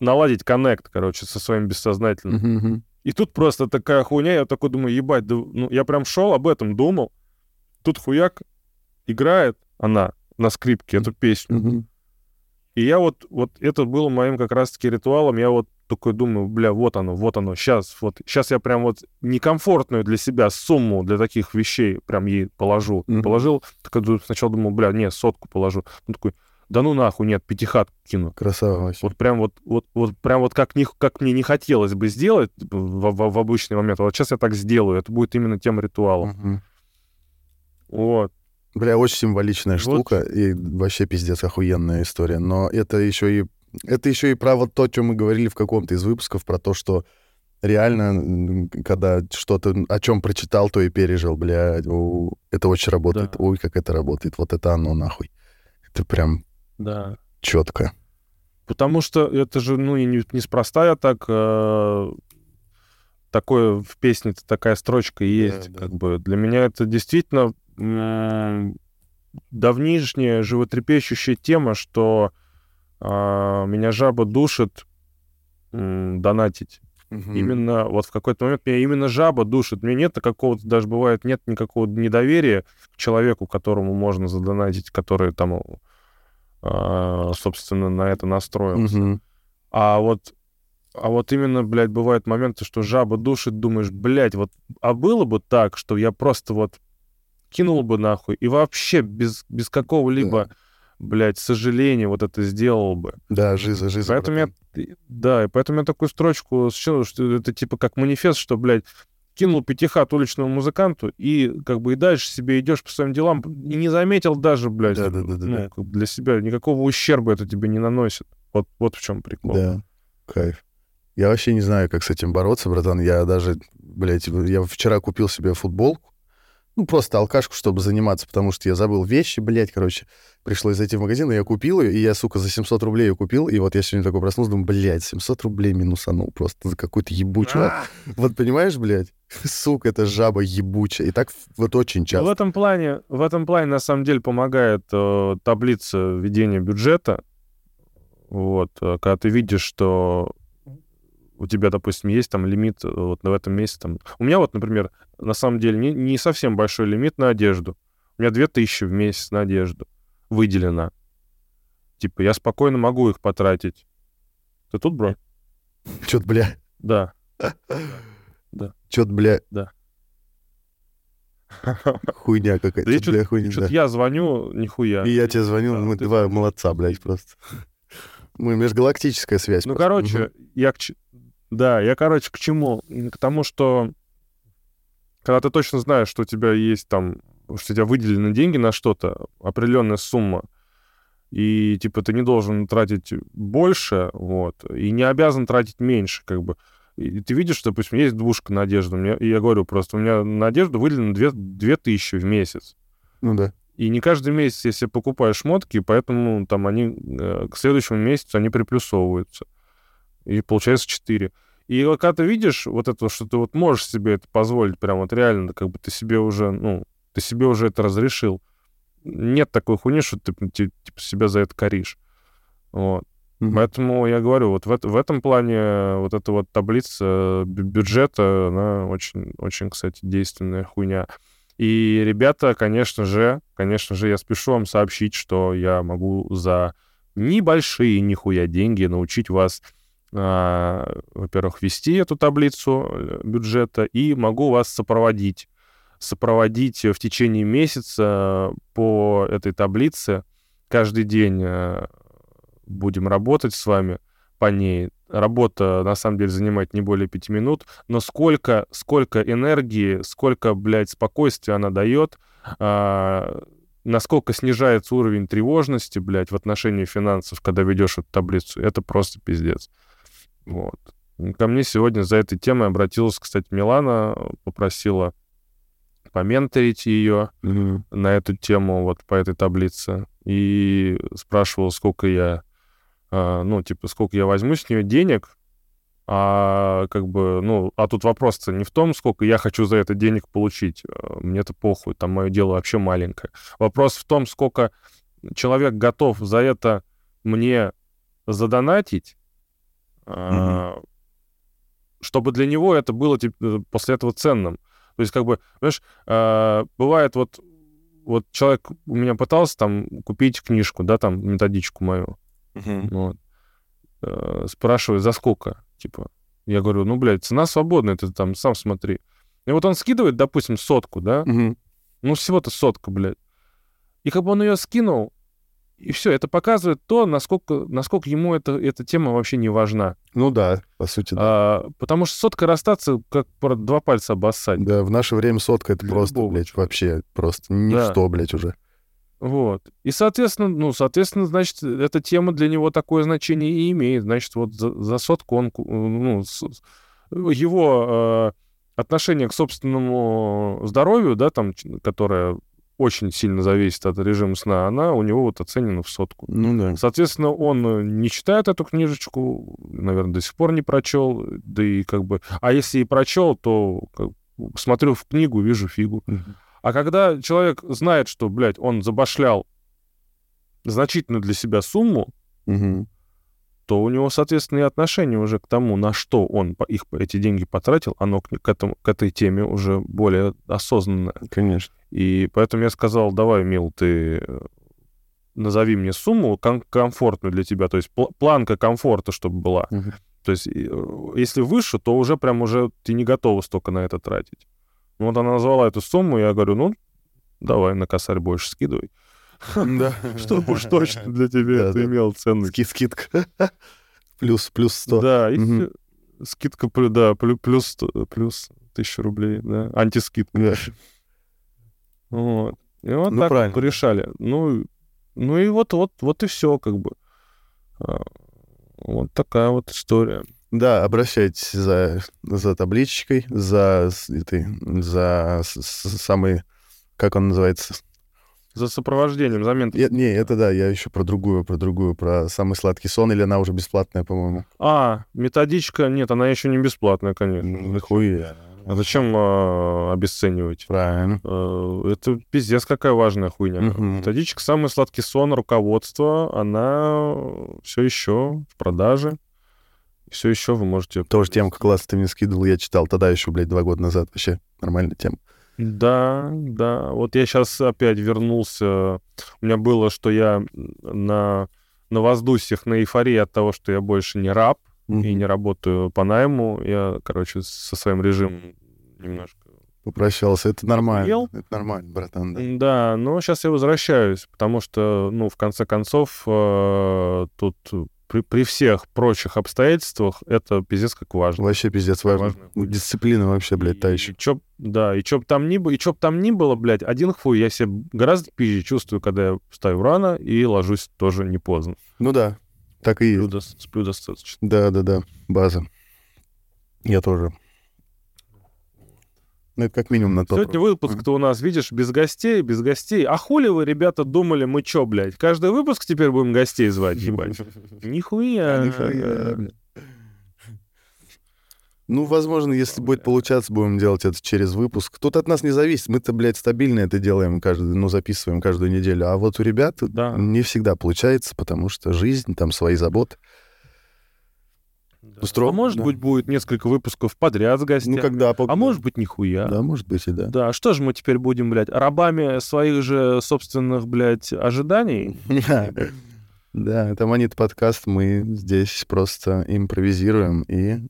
наладить коннект, короче, со своим бессознательным. Мгм. И тут просто такая хуйня, я такой думаю, ебать, да, ну, я прям шел, об этом думал. Тут хуяк играет она на скрипке эту песню. Мгм. И я вот, вот это было моим как раз-таки ритуалом. Я вот такой думаю, бля, вот оно, вот оно, сейчас, вот, сейчас я прям вот некомфортную для себя сумму для таких вещей прям ей положу. Мгм. Положил, ду- сначала думал, бля, не, сотку положу. Он такой, да ну нахуй, нет, пятихат кину. Красава вообще. Вот прям вот, вот, вот прям вот как, не, как мне не хотелось бы сделать в, в- в обычный момент, а вот сейчас я так сделаю, это будет именно тем ритуалом. Мгм. Вот. Бля, очень символичная Вот. штука и вообще пиздец охуенная история. Но это еще и это еще и про вот то, о чем мы говорили в каком-то из выпусков, про то, что реально, когда что-то о чем прочитал, то и пережил, блядь. у, Это очень работает. Да. Ой, как это работает. Вот это оно нахуй. Это прям Да. четко. Потому что это же, ну, и не, неспроста я так... э, такое в песне такая строчка есть. да. Как бы для меня это действительно давнишняя животрепещущая тема, что а, меня жаба душит м, донатить. Именно вот в какой-то момент меня именно жаба душит. Мне нет какого-то, даже бывает, нет никакого недоверия к человеку, которому можно задонатить, который там, а, собственно, на это настроился. Мгм. А вот, а вот именно, блядь, бывают моменты, что жаба душит, думаешь, блядь, вот, а было бы так, что я просто вот кинул бы нахуй и вообще без, без какого-либо, блядь, сожаления вот это сделал бы. Да, жиза, жиза. Поэтому я, братан. да, и поэтому я такую строчку сочинил, что это типа как манифест, что, блядь, кинул пятихат уличному музыканту, и как бы и дальше себе идешь по своим делам, и не заметил даже, блядь, Да-да-да-да-да. ну, как бы для себя никакого ущерба это тебе не наносит. Вот, вот в чем прикол. Да, кайф. Я вообще не знаю, как с этим бороться, братан. Я даже, блядь, я вчера купил себе футболку, ну, просто алкашку, чтобы заниматься, потому что я забыл вещи, блядь, короче. Пришлось зайти в магазин, и я купил ее, и я, сука, за 700 рублей ее купил, и вот я сегодня такой проснулся, думаю, блядь, 700 рублей минусанул просто за какую-то ебучую. А! Вот понимаешь, блядь, сука, это жаба ебучая. И так вот очень Ну, В часто. этом плане, в этом плане на самом деле помогает э, таблица ведения бюджета. Вот, э, когда ты видишь, что у тебя, допустим, есть там лимит э, вот в этом месяце. Там... У меня вот, например, на самом деле не, не совсем большой лимит на одежду. У меня 2000 в месяц на одежду выделено. Типа, я спокойно могу их потратить. Ты тут, бро? Чё-то, бля, Да. чё-то, бля, Да. хуйня какая-то. Да бля, хуйня, Что-то да. я звоню, нихуя. И я тебе звонил, Да, мы два молодца, блядь, просто. Мы межгалактическая связь. Ну, короче, я к... Да, я, короче, к чему? К тому, что когда ты точно знаешь, что у тебя есть там, что у тебя выделены деньги на что-то, определенная сумма, и, типа, ты не должен тратить больше, вот, и не обязан тратить меньше, как бы. И ты видишь, что, допустим, есть двушка на одежду, мне, и я говорю просто, у меня на одежду выделено 2, 2000 в месяц. Ну да. И не каждый месяц, если покупаешь шмотки, поэтому там они э, к следующему месяцу они приплюсовываются. И получается 4. И вот когда ты видишь вот это, что ты вот можешь себе это позволить, прям вот реально, как бы ты себе уже, ну, ты себе уже это разрешил. Нет такой хуйни, что ты типа, себя за это коришь. Вот. Mm-hmm. Поэтому я говорю, вот в, в этом плане вот эта вот таблица бюджета, она очень, очень, кстати, действенная хуйня. И ребята, конечно же, конечно же, я спешу вам сообщить, что я могу за небольшие нихуя деньги научить вас, во-первых, вести эту таблицу э, бюджета, и могу вас сопроводить. Сопроводить в течение месяца по этой таблице. Каждый день э, будем работать с вами по ней. Работа, на самом деле, занимает не более пяти минут, но сколько, сколько энергии, сколько, блядь, спокойствия она дает, а, насколько снижается уровень тревожности, блядь, в отношении финансов, когда ведешь эту таблицу, это просто пиздец. Вот. Ко мне сегодня за этой темой обратилась, кстати, Милана, попросила поменторить ее mm-hmm. на эту тему, вот по этой таблице, и спрашивала, сколько я а, ну, типа, сколько я возьму с нее денег, а как бы, ну, а тут вопрос-то не в том, сколько я хочу за это денег получить. А, мне это похуй, там мое дело вообще маленькое. Вопрос в том, сколько человек готов за это мне задонатить, mm-hmm. чтобы для него это было типа, после этого ценным. То есть, как бы, знаешь, бывает вот, вот человек у меня пытался там купить книжку, да, там, методичку мою. Uh-huh. Вот. Э, спрашивает, за сколько? Типа, я говорю, ну, блядь, цена свободная, ты там сам смотри. И вот он скидывает, допустим, сотку, да? Uh-huh. Ну, всего-то сотка, блядь. И как бы он ее скинул, и все, это показывает то, насколько, насколько ему это, эта тема вообще не важна. Ну да, по сути, да. А, потому что сотка расстаться, как два пальца обоссать. Да, в наше время сотка это просто, Любого. блядь, вообще просто ничто, да. блядь, уже. Вот. И, соответственно, ну, соответственно, значит, эта тема для него такое значение и имеет. Значит, вот за, за сотку он, ну, с, его э, отношение к собственному здоровью, да, там, которое очень сильно зависит от режима сна, она у него вот оценена в сотку. Ну да. Соответственно, он не читает эту книжечку, наверное, до сих пор не прочел, да и как бы... А если и прочел, то как, смотрю в книгу, вижу фигу. А когда человек знает, что, блядь, он забашлял значительную для себя сумму, угу. то у него, соответственно, и отношение уже к тому, на что он их, эти деньги потратил, оно к, к, этому, к этой теме уже более осознанное. Конечно. И поэтому я сказал, давай, Мил, ты э, назови мне сумму ком- комфортную для тебя, то есть пл- планка комфорта, чтобы была. Угу. То есть э, если выше, то уже прям уже ты не готова столько на это тратить. Ну, вот она назвала эту сумму, я говорю, ну, давай на косарь больше скидывай. Да. Чтобы уж точно для тебя это имело ценность. Скидка. Плюс, плюс 100. Да, и скидка, да, плюс, плюс тысячу рублей, да, антискидка. Вот. И вот ну, так правильно. решали. Ну, ну и вот, вот, вот и все, как бы. А, вот такая вот история. Да, обращайтесь за, за табличкой, за этой, за самый, как он называется? За сопровождением, за ментом. Я, не, это да, я еще про другую, про другую, про самый сладкий сон, или она уже бесплатная, по-моему? А, методичка, нет, она еще не бесплатная, конечно. Ну. А зачем э, обесценивать? Правильно. Э, это пиздец какая важная хуйня. Угу. Методичка «Самый сладкий сон» руководство, она все еще в продаже все еще вы можете... Тоже темка класс ты мне скидывал, я читал тогда еще, блядь, два года назад. Вообще нормальная тема. Да, да. Вот я сейчас опять вернулся. У меня было, что я на, на воздусьях, на эйфории от того, что я больше не раб mm-hmm. и не работаю по найму. Я, короче, со своим режимом немножко попрощался. Это нормально. Ел? Это нормально, братан. Да. да, но сейчас я возвращаюсь, потому что, ну, в конце концов, э, тут при, при всех прочих обстоятельствах это пиздец как важно. Вообще пиздец важно. важно. Дисциплина вообще, блядь, та еще. И, чё, да, и чё бы там ни было, и чё бы там ни было, блядь, один хуй я себя гораздо пизже чувствую, когда я встаю рано и ложусь тоже не поздно. Ну да, так и сплю есть. Сплю достаточно. Да, да, да, база. Я тоже. Ну, это как минимум на то. Сегодня выпуск-то у нас, видишь, без гостей, без гостей. А хули вы, ребята, думали, мы чё, блядь? Каждый выпуск теперь будем гостей звать, ебать. Нихуя. Нихуя, Ну, возможно, если будет получаться, будем делать это через выпуск. Тут от нас не зависит. Мы-то, блядь, стабильно это делаем каждый, ну, записываем каждую неделю. А вот у ребят Да. не всегда получается, потому что жизнь, там свои заботы. Да. Устро- А может да. быть, будет несколько выпусков подряд с гостями. Ну, когда... А может быть, нихуя. Да, может быть и да. Да, что же мы теперь будем, блядь, рабами своих же собственных, блядь, ожиданий? Да, это Монит подкаст. Мы здесь просто импровизируем и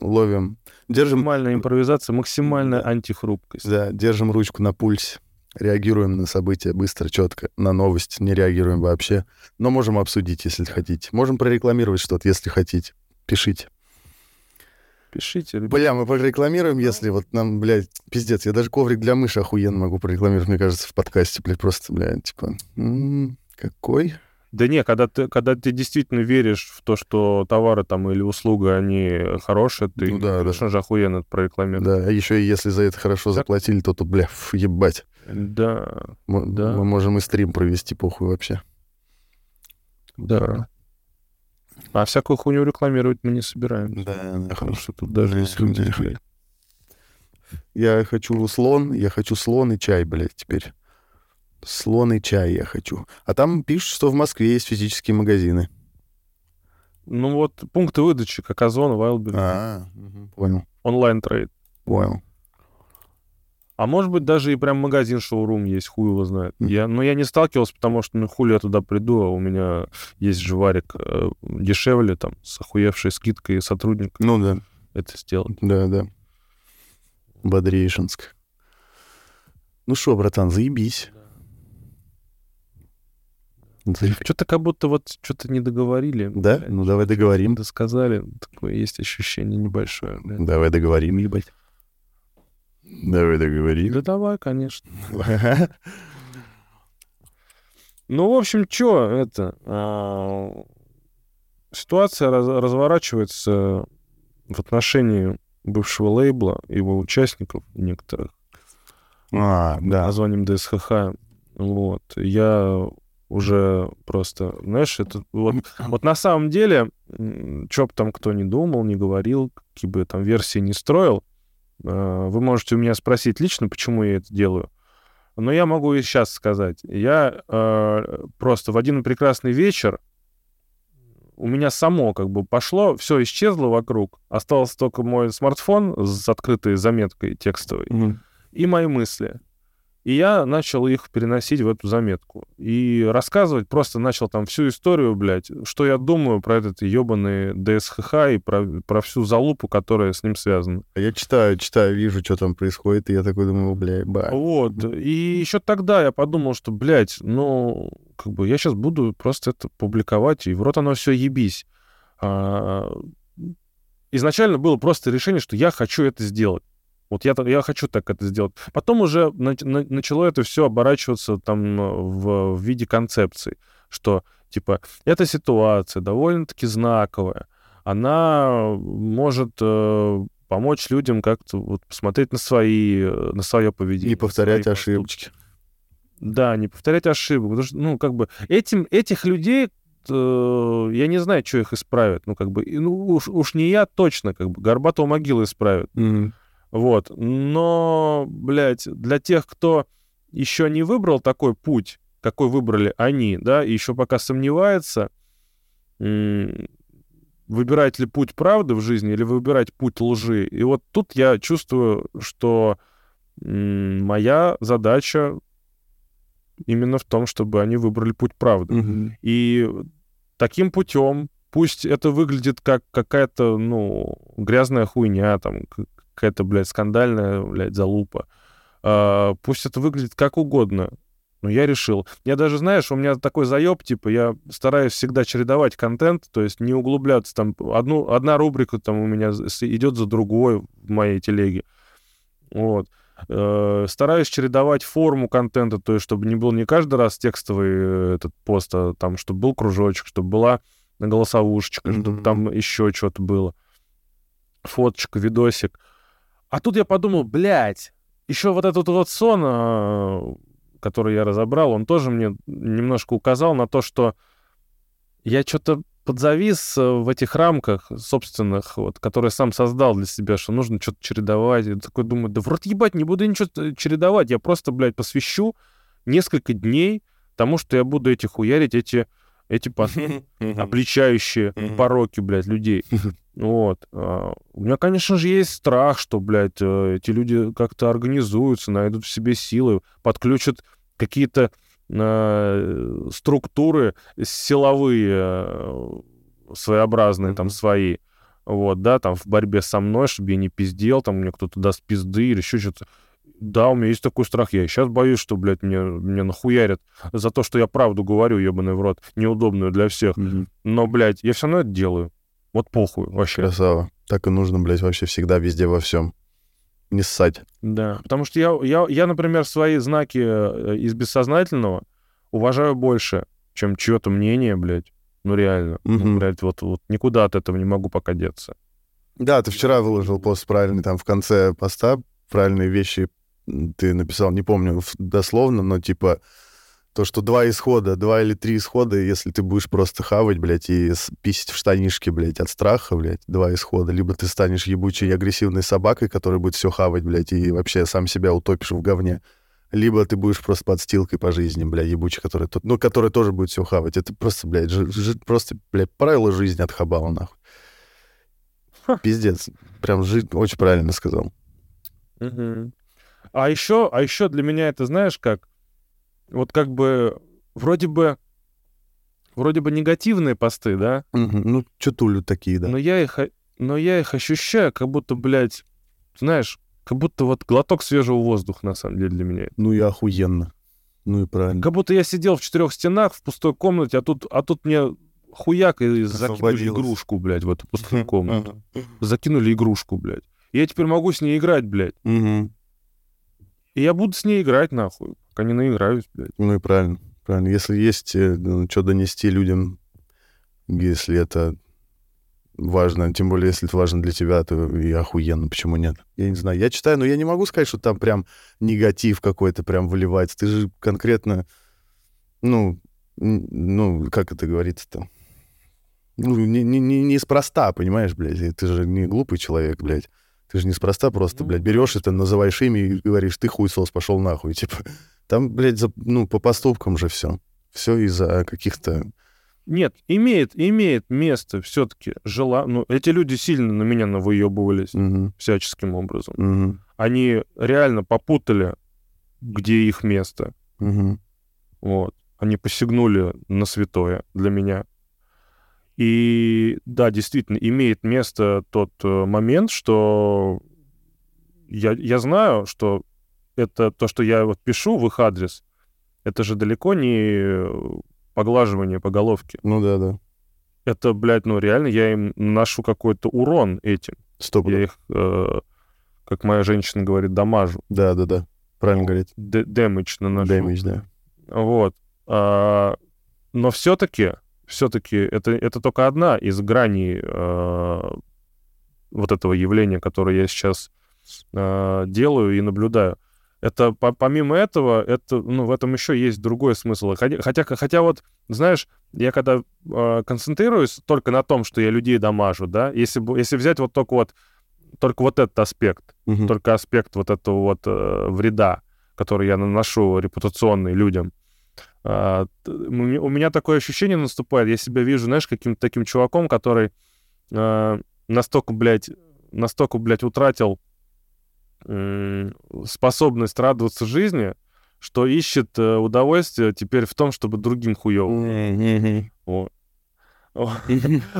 ловим. Держим, Максимальная импровизация, максимальная антихрупкость. да, держим ручку на пульсе. Реагируем на события быстро, четко. На новость не реагируем вообще. Но можем обсудить, если хотите. Можем прорекламировать что-то, если хотите. Пишите. Пишите, ребят. Бля, мы прорекламируем, если вот нам, блядь, пиздец. Я даже коврик для мыши охуенно могу прорекламировать, мне кажется, в подкасте, блядь, просто, блядь, типа... м, Какой? Да не, когда ты, когда ты действительно веришь в то, что товары там или услуга, они хорошие, ты, Ну да, да. конечно же, охуенно это прорекламируешь. Да, а еще и если за это хорошо Так. заплатили, то, то бля, фу, ебать. Да, Мы, Да. мы можем и стрим провести, похуй вообще. да. А всякую хуйню рекламировать мы не собираемся. Да, Потому что тут даже есть люди, блядь. Я хочу слон, я хочу слон и чай, блядь, теперь. Слон и чай я хочу. А там пишут, что в Москве есть физические магазины. Ну вот, пункты выдачи, как Озон, Wildberries, А, мгм, понял, онлайн-трейд. понял. А может быть, даже и прям магазин шоурум есть, хуй его знает. Мгм. Я, но я не сталкивался, потому что, ну, хули я туда приду, а у меня есть же варик э, дешевле, там, с охуевшей скидкой сотрудник Ну да, это сделать. да, да. Бодрейшинск. Ну что, братан, заебись. Что-то как будто вот что-то не договорили. Да? Ну давай договорим. Досказали. Такое есть ощущение небольшое. блядь. Давай договорим, ебать. Давай договорим. Да давай, конечно. Ну, в общем, что это? а, Ситуация раз- разворачивается в отношении бывшего лейбла, его участников некоторых, А, да. названием ДСХХ. Вот. Я уже просто, знаешь, это вот, вот на самом деле, что бы там кто ни думал, не говорил, какие бы там версии не строил, э, вы можете у меня спросить лично, почему я это делаю. Но я могу и сейчас сказать. Я э, просто в один прекрасный вечер у меня само как бы пошло, все исчезло вокруг, остался только мой смартфон с открытой заметкой текстовой Мгм. и мои мысли. И я начал их переносить в эту заметку. И рассказывать просто начал там всю историю, блядь, что я думаю про этот ебаный ДСХХ и про, про всю залупу, которая с ним связана. А Я читаю, читаю, вижу, что там происходит, и я такой думаю, бля, ба. Вот. И еще тогда я подумал, что, блядь, ну, как бы я сейчас буду просто это публиковать, и в рот оно все ебись. А, изначально было просто решение, что я хочу это сделать. Вот я, я хочу так это сделать. Потом уже на- на- начало это все оборачиваться там э, в, в виде концепций, что, типа, эта ситуация довольно-таки знаковая. Она может э, помочь людям как-то вот посмотреть на свои, э, на свое поведение. Не на повторять ошибки. да, не повторять ошибок. Потому что, ну, как бы, этим, этих людей, э, я не знаю, что их исправят. Ну, как бы, и, ну, уж, уж не я точно, как бы, Горбатого могилы исправят. Мгм. Вот. Но, блядь, для тех, кто еще не выбрал такой путь, какой выбрали они, да, и еще пока сомневается, выбирать ли путь правды в жизни или выбирать путь лжи. И вот тут я чувствую, что моя задача именно в том, чтобы они выбрали путь правды. Мгм. И таким путем, пусть это выглядит как какая-то, ну, грязная хуйня, там, какая-то, блядь, скандальная, блядь, залупа, а, пусть это выглядит как угодно, но я решил. Я даже, знаешь, у меня такой заеб, типа, я стараюсь всегда чередовать контент, то есть не углубляться там. Одну, одна рубрика там у меня идет за другой в моей телеге. Вот. Э, Стараюсь чередовать форму контента, то есть чтобы не был не каждый раз текстовый э, этот пост, а там, чтобы был кружочек, чтобы была голосовушечка, чтобы Мгм. там еще что-то было. Фоточка, видосик. А тут я подумал, блядь, еще вот этот вот сон, а, который я разобрал, он тоже мне немножко указал на то, что я что-то подзавис э, в этих рамках собственных, вот, которые сам создал для себя, что нужно что-то чередовать. Я такой думаю, да в рот ебать, не буду ничего э, чередовать, я просто, блядь, посвящу несколько дней тому, что я буду эти хуярить, эти, эти посты, обличающие пороки, блядь, людей. Вот. А, у меня, конечно же, есть страх, что, блядь, э, эти люди как-то организуются, найдут в себе силы, подключат какие-то э, структуры силовые, э, своеобразные, там, свои. Вот, да, там, в борьбе со мной, чтобы я не пиздел, там, мне кто-то даст пизды или еще что-то. Да, у меня есть такой страх. Я и сейчас боюсь, что, блядь, мне, мне нахуярят за то, что я правду говорю, ебаный в рот, неудобную для всех. Мгм. Но, блядь, я все равно это делаю. Вот похуй вообще. Красава. Так и нужно, блядь, вообще всегда, везде, во всем. Не ссать. Да, потому что я, я, я, например, свои знаки э, из бессознательного уважаю больше, чем чье-то мнение, блядь. Ну, реально. Ну, Мгм. блядь, вот, вот никуда от этого не могу пока деться. Да, ты вчера выложил пост правильный, там в конце поста правильные вещи ты написал, не помню дословно, но типа то, что два исхода, два или три исхода, если ты будешь просто хавать, блядь, и писать в штанишки, блядь, от страха, блядь, два исхода. Либо ты станешь ебучей и агрессивной собакой, которая будет все хавать, блядь, и вообще сам себя утопишь в говне. Либо ты будешь просто подстилкой по жизни, блядь, ебучей, которая, ну, которая тоже будет все хавать. Это просто, блядь, жи- жи- просто, блядь, правила жизни от хабала, нахуй. Пиздец. Прям жить очень правильно сказал. А еще, а еще для меня это, знаешь, как вот как бы вроде бы вроде бы негативные посты, да, Мгм. Ну, чё тулю такие, да. но я их, но я их ощущаю, как будто, блядь, знаешь, как будто вот глоток свежего воздуха на самом деле для меня. Ну и охуенно. Ну и правильно. Как будто я сидел в четырех стенах в пустой комнате, а тут, а тут мне хуяк и закинули игрушку, блядь, в эту пустую комнату. Закинули игрушку, блядь. И я теперь могу с ней играть, блядь. И я буду с ней играть, нахуй, пока не наиграюсь, блядь. Ну и правильно. Правильно. Если есть что донести людям, если это важно, тем более, если это важно для тебя, то и охуенно, почему нет? Я не знаю. Я читаю, но я не могу сказать, что там прям негатив какой-то прям выливается. Ты же конкретно, ну, ну, как это говорится-то? Ну, не, не, не, неспроста, понимаешь, блядь? Ты же не глупый человек, блядь. Ты же неспроста просто, Ну, блядь, берешь это, называешь имя и говоришь, ты хуесос, пошел нахуй. Типа, там, блядь, за- ну, по поступкам же все. Все из-за каких-то... Нет, имеет, имеет место все-таки жила. Ну, эти люди сильно на меня навыебывались Мгм, всяческим образом. мгм, Они реально попутали, где их место. мгм. Вот. Они посягнули на святое для меня. И да, действительно, имеет место тот э, момент, что я, я знаю, что это то, что я вот пишу в их адрес, это же далеко не поглаживание по головке. Ну да, да. Это, блядь, ну реально я им наношу какой-то урон этим. Стоп. Я их, э, как моя женщина говорит, дамажу. Да, да, да. Правильно говорить. Д- Дэмэдж наношу. Дэмидж, да. Вот. А, но все-таки, все-таки это, это только одна из граней а, вот этого явления, которое я сейчас а, делаю и наблюдаю. Это по- помимо этого, это, ну, в этом еще есть другой смысл. Хотя, хотя, хотя вот, знаешь, я когда а, концентрируюсь только на том, что я людей дамажу, да, если, если взять вот только вот, только вот этот аспект, Мгм. только аспект вот этого вот э, вреда, который я наношу репутационный людям. А, у меня- такое ощущение наступает, я себя вижу, знаешь, каким-то таким чуваком, который э, настолько, блядь, настолько, блядь, утратил способность радоваться жизни, что ищет э, удовольствие теперь в том, чтобы другим хуёво. Мгм. Вот. О.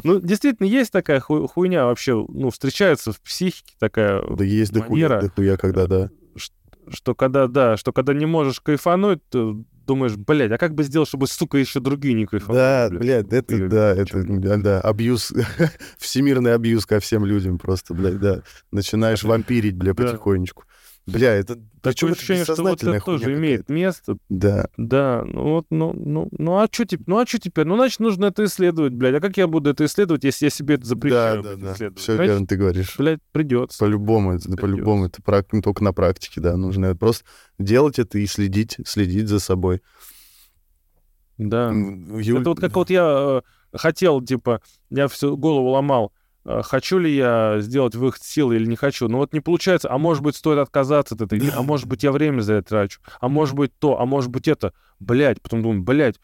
Ну, действительно, есть такая ху- хуйня вообще, ну, встречается в психике такая Да есть дохуя, когда, да. что когда, да, что когда не можешь кайфануть, думаешь, блядь, а как бы сделать, чтобы, сука, еще другие не кайфанули? Да, блядь? блядь, это, Хуёвый, да, это, да, да, абьюз, всемирный абьюз ко всем людям просто, блядь, да. Начинаешь вампирить, бля, Да. Бля, это... Такое ощущение, что вот это тоже имеет место. Да. Да, ну вот, ну, ну, ну а что теперь? Ну а что теперь? Ну, значит, нужно это исследовать, блядь. А как я буду это исследовать, если я себе это Да, запрещаю да, да. исследовать? Все верно ты говоришь. блядь, придется. По-любому, это, по-любому, это прак- ну, только на практике, да, нужно просто делать это и следить, следить за собой. Да. Юль- Это вот как вот я хотел, типа, я всю голову ломал, э, хочу ли я сделать выход силы или не хочу. Но вот не получается, а может быть, стоит отказаться от этой игры, а может быть, я время за это трачу, а может быть то, а может быть это. Блять, потом думаю, блять,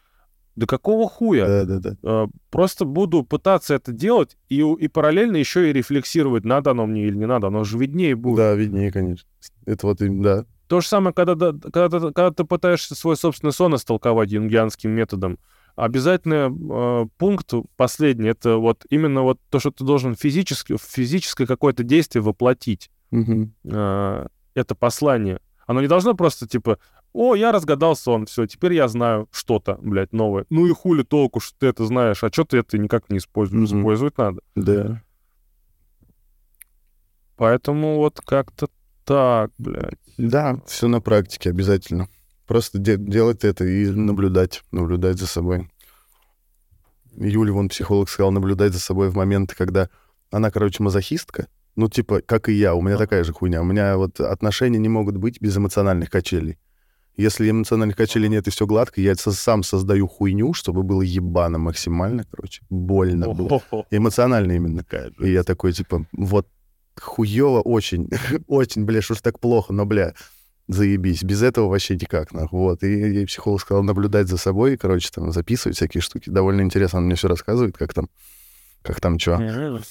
да какого хуя? Да, да, да. Э, Просто буду пытаться это делать и, и параллельно еще и рефлексировать, надо оно мне или не надо, оно же виднее будет. Да, виднее, конечно. Это вот, да. То же самое, когда, да- когда, ты- когда ты пытаешься свой собственный сон истолковать юнгианским методом. Обязательный э, пункт последний, это вот именно вот то, что ты должен физически, физическое какое-то действие воплотить. Мгм. э, это послание. Оно не должно просто типа, о, я разгадал сон, все, теперь я знаю что-то, блядь, новое. Ну и хули толку, что ты это знаешь, а что ты это никак не используешь? Мгм. Использовать надо. Да. Поэтому вот как-то так, блядь. Да, все на практике обязательно. Просто де- делать это и наблюдать, наблюдать за собой. Юля, вон психолог сказал, наблюдать за собой в моменты, когда она, короче, мазохистка. Ну, типа, как и я, у меня такая же хуйня. У меня вот отношения не могут быть без эмоциональных качелей. Если эмоциональных качелей нет и все гладко, я сам создаю хуйню, чтобы было ебано максимально, короче, больно было. Эмоционально именно. И я такой, типа, вот хуёво очень, очень, бля, что ж так плохо, но, бля, заебись. Без этого вообще никак, нахуй. Вот. И ей психолог сказал наблюдать за собой, короче, там, записывать всякие штуки. Довольно интересно, он мне все рассказывает, как там, как там что. Мгм.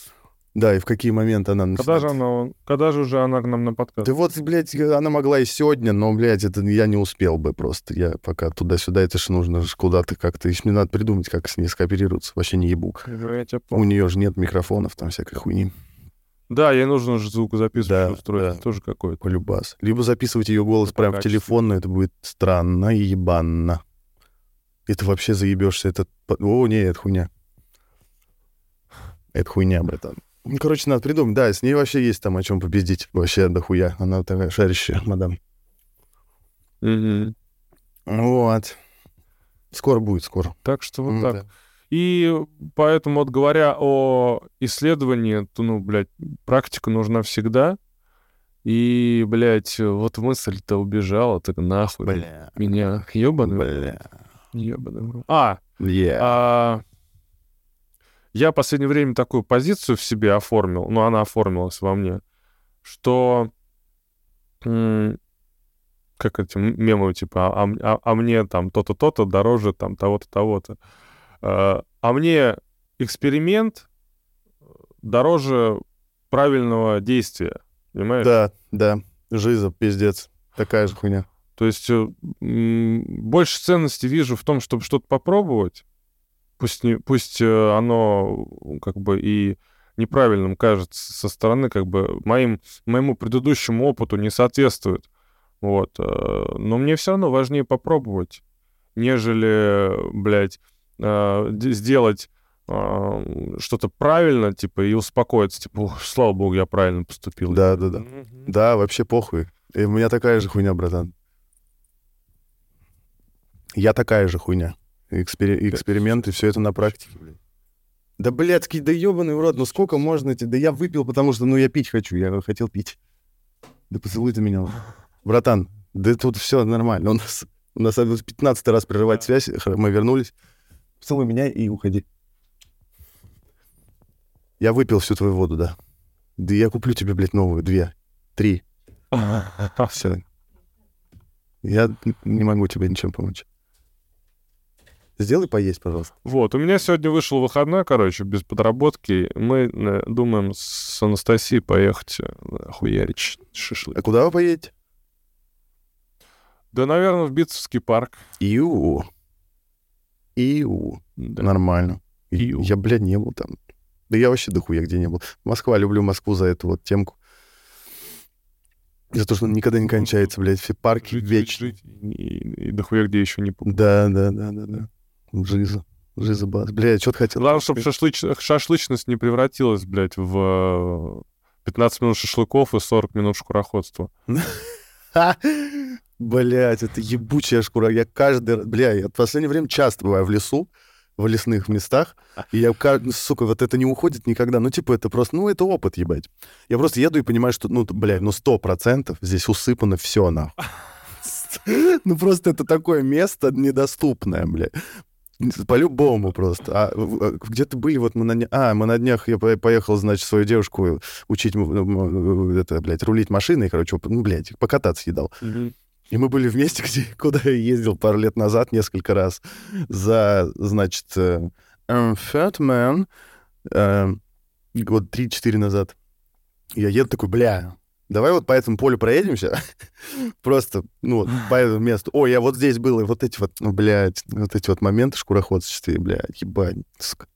Да, и в какие моменты она Когда же начинает. она, когда же уже она к нам на подкаст? Да вот, блядь, она могла и сегодня, но, блядь, это я не успел бы просто. Я пока туда-сюда, это же нужно ж куда-то как-то. Еще мне надо придумать, как с ней скооперироваться. Вообще не ебу. Я тебя У нее же нет микрофонов, там всякой хуйни. Да, ей нужно же звукозаписывающий Да, устроить, да. тоже какой-то. Полюбас. Либо записывать ее голос По прямо в телефон, но это будет странно и ебанно. И ты вообще заебешься. Это... О, не, это хуйня. Это хуйня, братан. Ну, короче, надо придумать. Да, с ней вообще есть там о чем победить. Вообще дохуя. Она такая шарящая, мадам. Мгм. Вот. Скоро будет, скоро. Так что вот М, так. да. И поэтому, вот говоря о исследовании, то, ну, блядь, практика нужна всегда. И, блядь, вот мысль-то убежала, так нахуй. Бля. Меня ёбаный. Бля. ёбаный. А, Yeah. а, я в последнее время такую позицию в себе оформил, ну, она оформилась во мне, что как эти мемы, типа, а, а- а мне там то-то, то-то дороже там того-то, того-то. А, мне эксперимент дороже правильного действия, понимаешь? Да, да. Жиза, пиздец. Такая же хуйня. То есть э, больше ценности вижу в том, чтобы что-то попробовать. Пусть, не, пусть э, оно как бы и неправильным кажется со стороны, как бы моим, моему предыдущему опыту не соответствует. Вот. э, Но мне все равно важнее попробовать, нежели, блядь, э, сделать э, что-то правильно, типа, и успокоиться, типа, «Ух, слава богу, я правильно поступил. Да, да, да. Мгм. Да, вообще похуй. И у меня такая же хуйня, братан. Я такая же хуйня. Экспери- эксперименты, все это на практике. Да, блядский, да ебаный в рот, ну сколько можно эти... Да я выпил, потому что, ну, я пить хочу, я хотел пить. Да поцелуй ты меня. Братан, да тут все нормально. У нас, у нас 15 раз прерывать связь, мы вернулись. Поцелуй меня и уходи. Я выпил всю твою воду, да. Да я куплю тебе, блядь, новую, две, три. Все. Я не могу тебе ничем помочь. Сделай поесть, пожалуйста. Вот, у меня сегодня вышел выходной, короче, без подработки. Мы э, думаем с Анастасией поехать э, хуярить шашлык. А куда вы поедете? Да, наверное, в Битцевский парк. Иу. Иу. Да. Нормально. Иу. Я, блядь, не был там. Да я вообще дохуя где не был. Москва, люблю Москву за эту вот темку. За то, что он никогда не кончается, блядь. Все парки Жить, жить, вечно. жить. И, и дохуя где еще не помню. Да, да, да, да, да. Жиза. Жиза бас. Блядь, что ты хотел? Главное, чтобы шашлычность не превратилась, блядь, в э, 15 минут шашлыков и 40 минут шкуроходства. Блять, это ебучая шкура. Я каждый раз, бля, я в последнее время часто бываю в лесу, в лесных местах, и я, ну, сука, вот это не уходит никогда. Ну, типа, это просто, ну, это опыт, ебать. Я просто еду и понимаю, что, ну, блядь, ну, сто процентов здесь усыпано все, нахуй. Ну, просто это такое место недоступное, бля. По-любому просто. А в- где-то были вот мы на днях... А, мы на днях, я по- поехал, значит, свою девушку учить, м- м- это, блядь, рулить машиной, короче, ну, блядь, покататься едал. И мы были вместе, где, куда я ездил пару лет назад несколько раз за, значит, э, э, Fat Man, э, год 3-4 назад. Я еду такой, бля, давай вот по этому полю проедемся. Просто, ну, вот, по этому месту. Ой, я вот здесь был, и вот эти вот, ну, блядь, вот эти вот моменты шкуроходства, блядь, ебать, сука.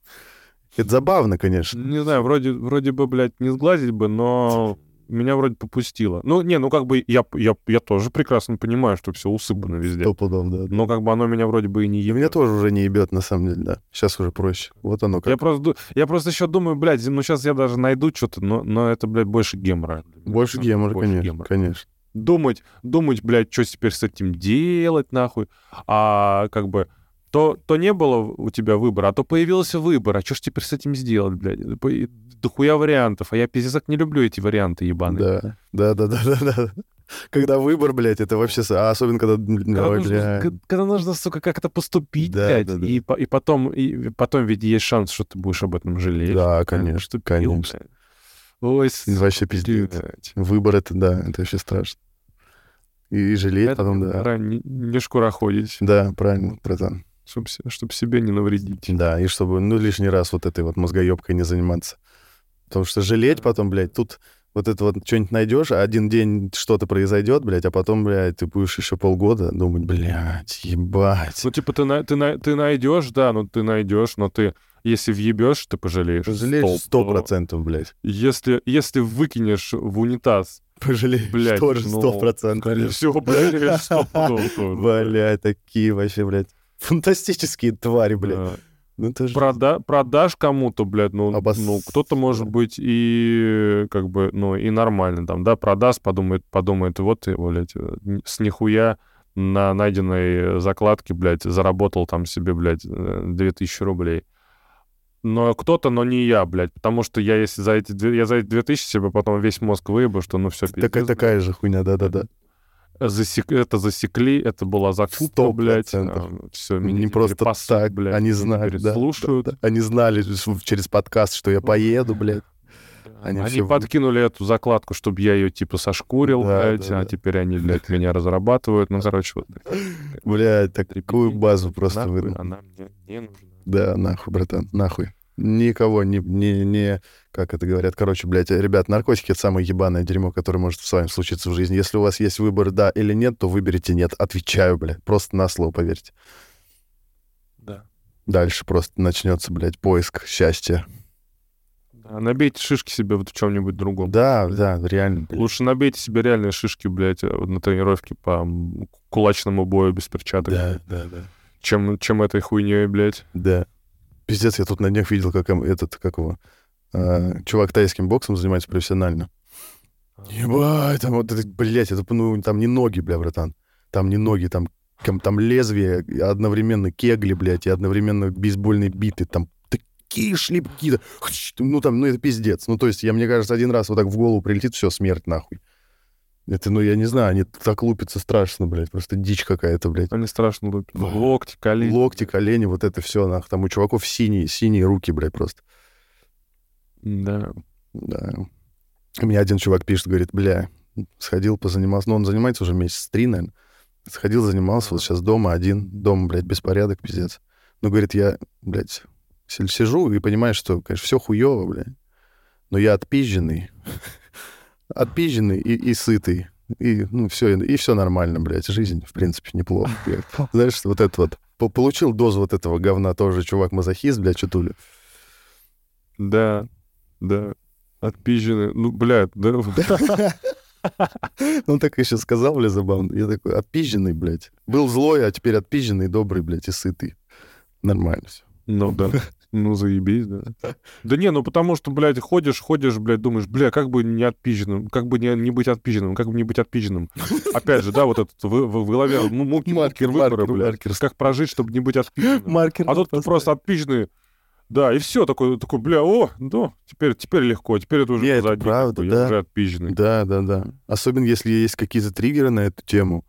Это забавно, конечно. Не знаю, вроде, вроде бы, блядь, не сглазить бы, но меня вроде попустило. Ну, не, ну как бы я, я, я тоже прекрасно понимаю, что все усыпано везде. Сто пудов, да. Но как бы оно меня вроде бы и не И меня ебет. тоже уже не ебет, на самом деле, да. Сейчас уже проще. Вот оно как. Я просто, я просто еще думаю, блядь, ну сейчас я даже найду что-то, но, но это, блядь, больше гемора. Больше гемора, Больше конечно, гемора. конечно. Думать, думать, блядь, что теперь с этим делать, нахуй. А как бы то, то не было у тебя выбора, а то появился выбор. А что ж теперь с этим сделать, блядь? Дохуя вариантов. А я пиздец как не люблю эти варианты ебаные. Да, да, да, да, да, да. Когда выбор, блядь, это вообще... А особенно, когда... Когда, Ой, нужно, когда нужно, сука, как-то поступить, Да, блядь, да, да. И, и потом, и потом ведь есть шанс, что ты будешь об этом жалеть. Да, конечно, поступил, конечно. блядь. Ой, Вообще пиздец. блядь. Выбор это, да, это вообще страшно. И жалеть Это потом, да. пора не, не шкуроходить, Да, правильно, братан. чтобы, себе не навредить. Да, и чтобы, ну, лишний раз вот этой вот мозгоебкой не заниматься. Потому что жалеть потом, блядь, тут вот это вот что-нибудь найдешь, а один день что-то произойдет, блядь, а потом, блядь, ты будешь еще полгода думать, блядь, ебать. Ну, типа, ты, на- ты, на- ты найдешь, да, ну ты найдешь, но ты, если въебешь, ты пожалеешь. Пожалеешь сто процентов, блядь. Если, если выкинешь в унитаз, Пожалеешь Блядь, тоже ну, сто процентов. всего, пожалеешь стопудово тоже. Блядь, такие вообще, блядь, фантастические твари, блядь. Да. Ну, это же... Прода- продашь кому-то, блядь, ну, Обос- ну, кто-то, может быть, и как бы, ну, и нормально там, да, продаст, подумает, подумает, вот ты, блядь, э, с нихуя на найденной закладке, блядь, заработал там себе, блядь, э, 2000 рублей. Но кто-то, но не я, блядь, потому что я, если за эти, две- я за эти 2000 себе потом весь мозг выебу, что, ну, все, Такая, такая же хуйня, да-да-да. Засек... Это засекли, это была закупка, Сто блядь. процентов. Все, Не просто так, они знали, да, слушают. да, да. Они знали через подкаст, что я поеду, блядь. Они Они, вы- подкинули эту закладку, чтобы я ее типа сошкурил, Да, блядь, да, а да. теперь они, блядь, меня разрабатывают. Ну, короче, вот. Блядь, такую базу просто выдал. она мне не нужна. Да, нахуй, братан, нахуй. Никого не, не, не, как это говорят, короче, блядь, ребят, наркотики — это самое ебаное дерьмо, которое может с вами случиться в жизни. Если у вас есть выбор да или нет, то выберите нет. Отвечаю, блядь, просто на слово поверьте. Да. Дальше просто начнется, блядь, поиск счастья. Да, Набейте шишки себе вот в чем-нибудь другом. Да, да, реально, блядь. Лучше набейте себе реальные шишки, блядь, э, вот на тренировке по кулачному бою без перчаток, Да, да, да. чем, чем этой хуйней, блядь. Да. Пиздец, я тут на днях видел, как этот, как его, а, чувак тайским боксом занимается профессионально. Ебать, там вот это, блядь, это, ну, там не ноги, бля, братан. Там не ноги, там, там, лезвие, одновременно кегли, блядь, и одновременно бейсбольные биты, там такие шлепки, ну, там, ну, это пиздец. Ну, то есть, я, мне кажется, один раз вот так в голову прилетит, все, смерть, нахуй. Это, ну, я не знаю, они так лупятся страшно, блядь, просто дичь какая-то, блядь. Они страшно лупят. Локти, колени. Локти, колени, вот это все, нахуй. Там у чуваков синие, синие руки, блядь, просто. Да. Да. Мне один чувак пишет, говорит, бля, сходил, позанимался. Ну, он занимается уже месяц три, наверное. Сходил, занимался, вот сейчас дома один. Дома, блядь, беспорядок, пиздец. Ну, говорит, я, блядь, си- сижу и понимаю, что, конечно, все хуево, блядь. Но я отпизженный. Отпизженный и, и сытый. И, ну, все, и все нормально, блядь. Жизнь, в принципе, неплохо. Знаешь, вот это вот. По- Получил дозу вот этого говна тоже чувак-мазохист, блядь, чутули. Да, да. Отпизжены. Ну, блядь, да. Он так еще сказал, бля, забавно. Я такой, отпизженный, блядь. Был злой, а теперь отпизженный, добрый, блядь, и сытый. Нормально все. Ну да. Ну, заебись, да. Да не, ну потому что, блядь, ходишь, ходишь, блядь, думаешь, бля, как бы не отпизженным, как бы не, не быть отпизженным, как бы не быть отпизженным. Опять же, да, вот этот в, в- в голове ну, муки, Маркер, муки выбора, маркер, блядь. маркер. Как прожить, чтобы не быть отпизженным. Маркер. А тут просто отпизженный. Да, и все, такой, такой, бля, о, ну, теперь, теперь легко, теперь это уже Не, это позади, правда, бы, да. я уже отпизженный. Да, да, да. Особенно если есть какие-то триггеры на эту тему.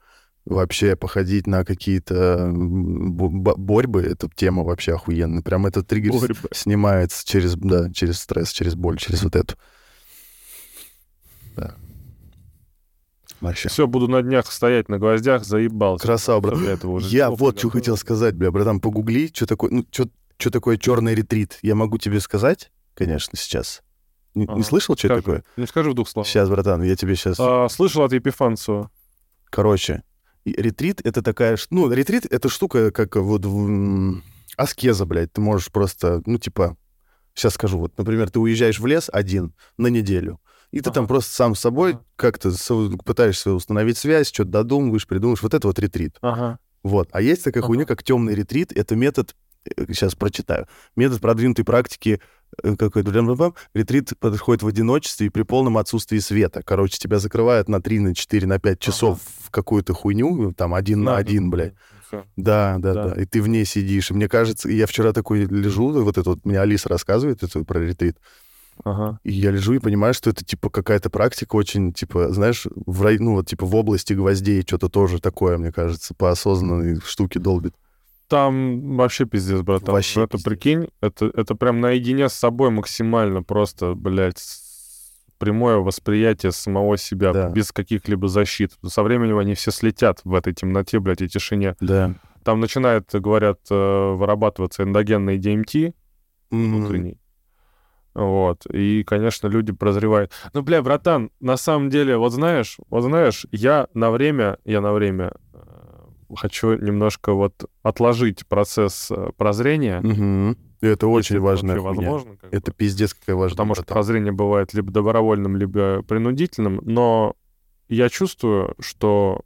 Вообще походить на какие-то борьбы, эта тема вообще охуенная. Прям этот триггер Борьбы. снимается через, да, через стресс, через боль, через вот эту. Да. Вообще. Все, буду на днях стоять на гвоздях, заебался. Красава, брат. Этого уже Я вот что хотел сказать, бля, братан, погугли, что такое, ну, что такое черный ретрит. Я могу тебе сказать, конечно, сейчас. Не, не Ага. слышал, что это Скажи. такое? Ну, скажи в двух словах. Сейчас, братан, я тебе сейчас... А, слышал от Епифанцева. Короче, ретрит — это такая... Ну, ретрит — это штука, как вот в, аскеза, блядь. Ты можешь просто, ну, типа... Сейчас скажу. Вот, например, ты уезжаешь в лес один на неделю, и ты Ага. там просто сам с собой Ага. как-то пытаешься установить связь, что-то додумываешь, придумаешь. Вот это вот ретрит. Ага. Вот. А есть такая Ага. хуйня, как темный ретрит. Это метод, сейчас прочитаю, метод продвинутой практики э, какой-то блям-блям-блям. ретрит подходит в одиночестве и при полном отсутствии света. Короче, тебя закрывают на 3, на 4, на 5 часов в какую-то хуйню, там один на Надо, один, блядь. Да, да, Да. да, И ты в ней сидишь. И мне кажется, я вчера такой лежу, вот это вот, мне Алиса рассказывает это про ретрит. Ага. И я лежу и понимаю, что это, типа, какая-то практика очень, типа, знаешь, в, ну, вот, типа, в области гвоздей что-то тоже такое, мне кажется, по осознанной штуке долбит. Там вообще пиздец, братан. Вообще это пиздец. прикинь, это, это прям наедине с собой максимально просто, блядь, прямое восприятие самого себя, Да. без каких-либо защит. Со временем они все слетят в этой темноте, блядь, и тишине. Да. Там начинает, говорят, э, вырабатываться эндогенный DMT внутренний. Вот. И, конечно, люди прозревают. Ну, бля, братан, на самом деле, вот знаешь, вот знаешь, я на время, я на время хочу немножко вот отложить процесс э, прозрения. И это очень хуйня. возможно. как Это бы. пиздец какая важная. Потому что прозрение бывает либо добровольным, либо принудительным. Но я чувствую, что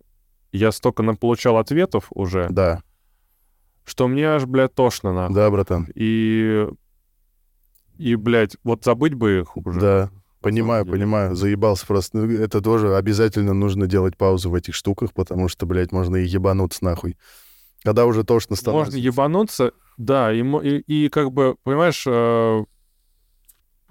я столько получал ответов уже, Да, что мне аж, блядь, тошно нахуй. да, братан. И, и, блядь, вот забыть бы их уже. Да, понимаю, понимаю. Заебался просто. Ну, Это тоже обязательно нужно делать паузу в этих штуках, потому что, блядь, можно и ебануться нахуй. Когда уже тошно становится. Можно ебануться, да, и, и, и как бы, понимаешь, э,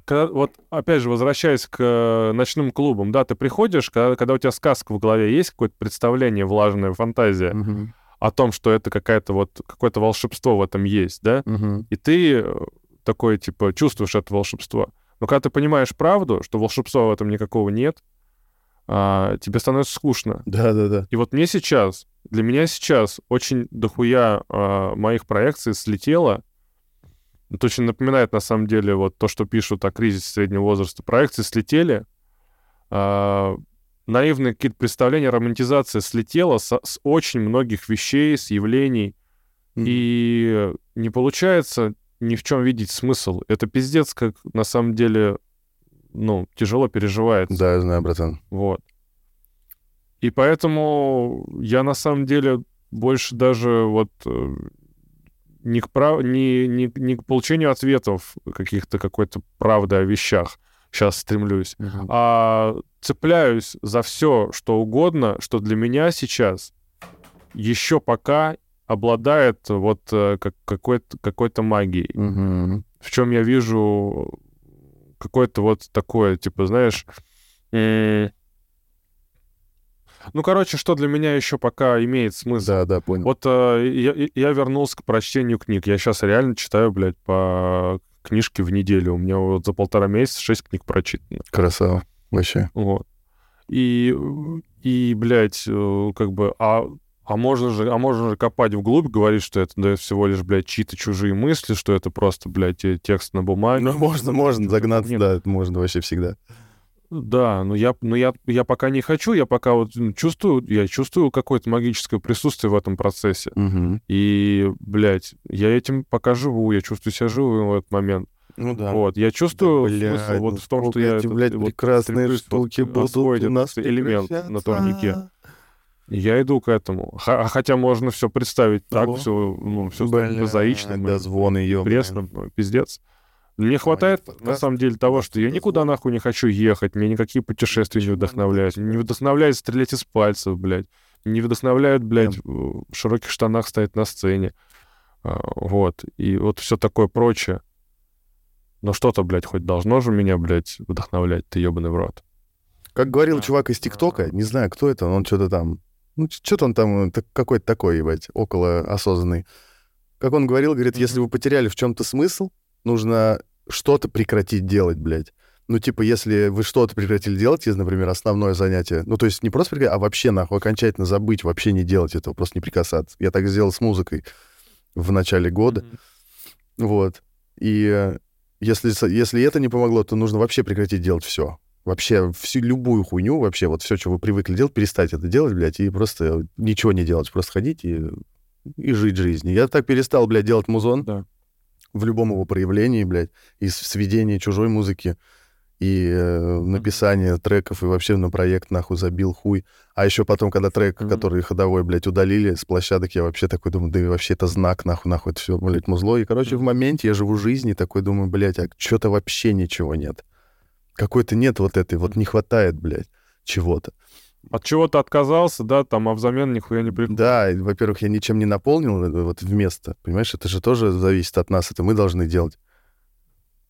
когда, вот опять же, возвращаясь к э, ночным клубам, да, ты приходишь, когда, когда у тебя сказка в голове есть, какое-то представление, влажная фантазия Мгм, о том, что это какая-то вот, какое-то волшебство в этом есть, да, мгм. и ты э, такой, типа, чувствуешь это волшебство. Но когда ты понимаешь правду, что волшебства в этом никакого нет, а, тебе становится скучно. Да, да, да. И вот мне сейчас, для меня сейчас очень дохуя а, моих проекций слетело. Это очень напоминает, на самом деле, вот то, что пишут о кризисе среднего возраста. Проекции слетели, а, наивные какие-то представления, романтизация слетела со- с очень многих вещей, с явлений. Мгм. И не получается ни в чем видеть смысл. Это пиздец, как на самом деле, ну, тяжело переживается. Да, я знаю, братан. Вот. И поэтому я на самом деле больше даже вот э, не к, прав... не, не, не к получению ответов каких-то какой-то правды о вещах сейчас стремлюсь, а цепляюсь за все, что угодно, что для меня сейчас еще пока обладает вот э, как, какой-то, какой-то магией Мгм. в чем я вижу какое-то вот такое, типа, знаешь, ну, короче, что для меня еще пока имеет смысл. Да, да, понял. Вот э, я, я вернулся к прочтению книг. Я сейчас реально читаю, блядь, по книжке в неделю. У меня вот за полтора месяца шесть книг прочитано. Красава. Вообще. Вот. И, и, блядь, э, как бы, а, а можно же, а можно же копать вглубь, говорить, что это да, всего лишь, блядь, чьи-то чужие мысли, что это просто, блядь, э, текст на бумаге. Ну, можно, можно загнаться, Нет. да, это можно вообще всегда. Да, но я, но я, я пока не хочу, я пока вот ну, чувствую, я чувствую какое-то магическое присутствие в этом процессе. Мгм. И, блядь, я этим пока живу, я чувствую себя живым в этот момент. Ну да. Вот, я чувствую Блядь, смысл вот ну в том, что я эти, этот, блядь, вот прекрасные вот штуки будут у нас элемент на турнике. Я иду к этому. Ха- хотя можно все представить так, Ого. все, ну, все Блядь, прозаичным, да, звон ее. пресным, ну, пиздец. Мне хватает, на самом деле, того, что я никуда звон. нахуй не хочу ехать, меня никакие путешествия не вдохновляют. не вдохновляет стрелять из пальцев, блядь. Не вдохновляют, блядь, в широких штанах стоять на сцене. А, Вот. И вот все такое прочее. Но что-то, блядь, хоть должно же меня, блядь, вдохновлять, ты ебаный в рот. Как говорил чувак из ТикТока, не знаю, кто это, он что-то там Ну, что-то он там так- какой-то такой, ебать, около осознанный. Как он говорил, говорит, если вы потеряли в чем-то смысл, нужно что-то прекратить делать, блядь. Ну, типа, если вы что-то прекратили делать, если, например, основное занятие, ну, то есть не просто прекратить, а вообще, нахуй, окончательно забыть, вообще не делать этого, просто не прикасаться. Я так сделал с музыкой в начале года, Мгм. вот. И э, если, если это не помогло, то нужно вообще прекратить делать все. Вообще всю любую хуйню, вообще вот все, что вы привыкли делать, перестать это делать, блядь, и просто ничего не делать, просто ходить и, и жить жизнью. Я так перестал, блядь, делать музон Да. в любом его проявлении, блядь, и сведение чужой музыки, и э, написание треков, и вообще на проект нахуй забил хуй. А еще потом, когда трек, Мгм. который ходовой, блядь, удалили с площадок, я вообще такой думаю, да и вообще это знак, нахуй, нахуй, это все, блядь, музло. И, короче, в Мгм. моменте я живу жизнь и такой думаю, блядь, а что-то вообще ничего нет. Какой-то нет вот этой, вот не хватает, блядь, чего-то. От чего ты отказался, да, там, а взамен нихуя не приходит. Да, и, во-первых, я ничем не наполнил это вот вместо, понимаешь, это же тоже зависит от нас, это мы должны делать.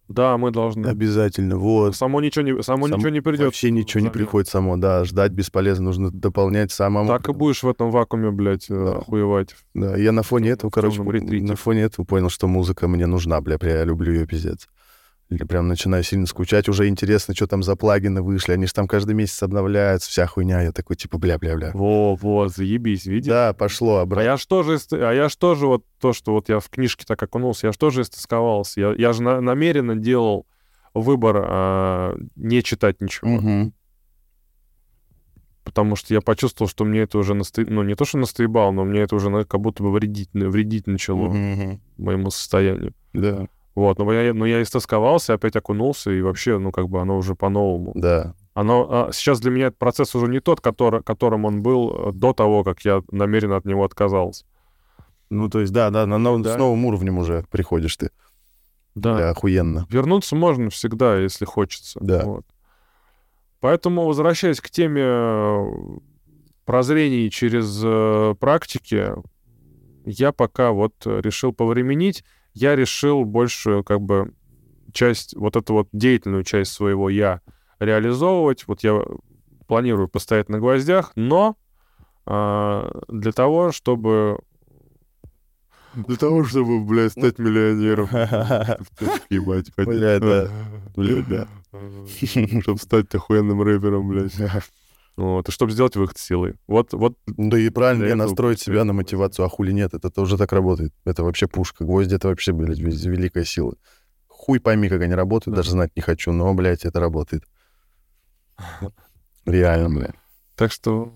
Да, мы должны. Обязательно, вот. Само ничего не, само Сам- ничего не придет. Вообще ничего не взамен. приходит само, да, ждать бесполезно, нужно дополнять самому. Так и будешь в этом вакууме, блядь, э, Да. охуевать. Да, я на фоне этого, короче, ретрите. на фоне этого понял, что музыка мне нужна, бля, я люблю ее пиздец. Или прям начинаю сильно скучать, уже интересно, что там за плагины вышли, они же там каждый месяц обновляются, вся хуйня, я такой, типа, бля-бля-бля. Во, во, заебись, видишь? Да, пошло А обратно. я ж тоже, ист- а я ж тоже вот то, что вот я в книжке так окунулся, я ж тоже истосковался. Я, я же на- намеренно делал выбор а, не читать ничего, Мгм. потому что я почувствовал, что мне это уже насто... ну не то, что настоебал, но мне это уже как будто бы вредить, вредить начало мгм. моему состоянию. Да, Вот, но я, но я истосковался, опять окунулся, и вообще, ну, как бы оно уже по-новому. да. Оно, а, сейчас для меня этот процесс уже не тот, который, которым он был э, до того, как я намеренно от него отказался. Ну, то есть, да, да, на нов- Да. с новым уровнем уже приходишь ты. Да. Да, охуенно. Вернуться можно всегда, если хочется. Да. Вот. Поэтому, возвращаясь к теме э, прозрений через э, практики, я пока вот э, решил повременить. Я решил большую, как бы, часть, вот эту вот деятельную часть своего я реализовывать. Вот я планирую постоять на гвоздях, но а, для того, чтобы... Для того, чтобы, блядь, стать миллионером. Ебать, Бля, да. Бля, да. Чтобы стать охуенным рэпером, блядь. Вот, и чтобы сделать выход силой. Вот, вот, Да и правильно, этого настроить пусть себя на мотивацию, а хули нет, это тоже так работает. Это вообще пушка. Гвозди — это вообще, блядь, великая сила. Хуй пойми, как они работают, Да. даже знать не хочу, но, блядь, это работает. Реально, блядь. так что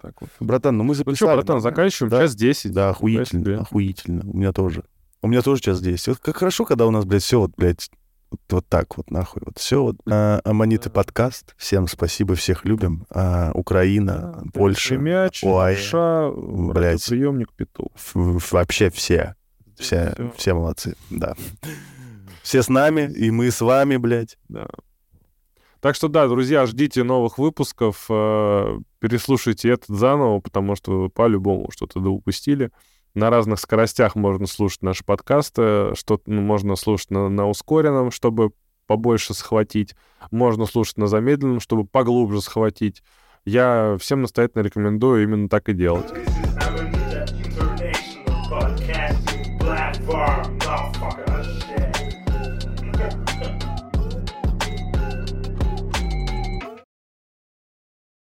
так вот. Братан, ну мы Ну записали. что, братан, заканчиваем. Да. Час 10. Да, охуительно, охуительно. У меня тоже. У меня тоже час 10. Вот как хорошо, когда у нас, блядь, все вот, блядь, вот, вот так вот, нахуй. Вот все вот. А, Аманиты подкаст. Всем спасибо, всех любим. А, Украина, Да, Польша, Мяч, Ой, Ша, блядь. приемник Петух. вообще все. Все, все молодцы, да. Все с нами, и мы с вами, блядь. Да. Так что да, друзья, ждите новых выпусков, э, переслушайте этот заново, потому что по-любому что-то да упустили. На разных скоростях можно слушать наши подкасты, что ну, можно слушать на, на ускоренном, чтобы побольше схватить, можно слушать на замедленном, чтобы поглубже схватить. Я всем настоятельно рекомендую именно так и делать.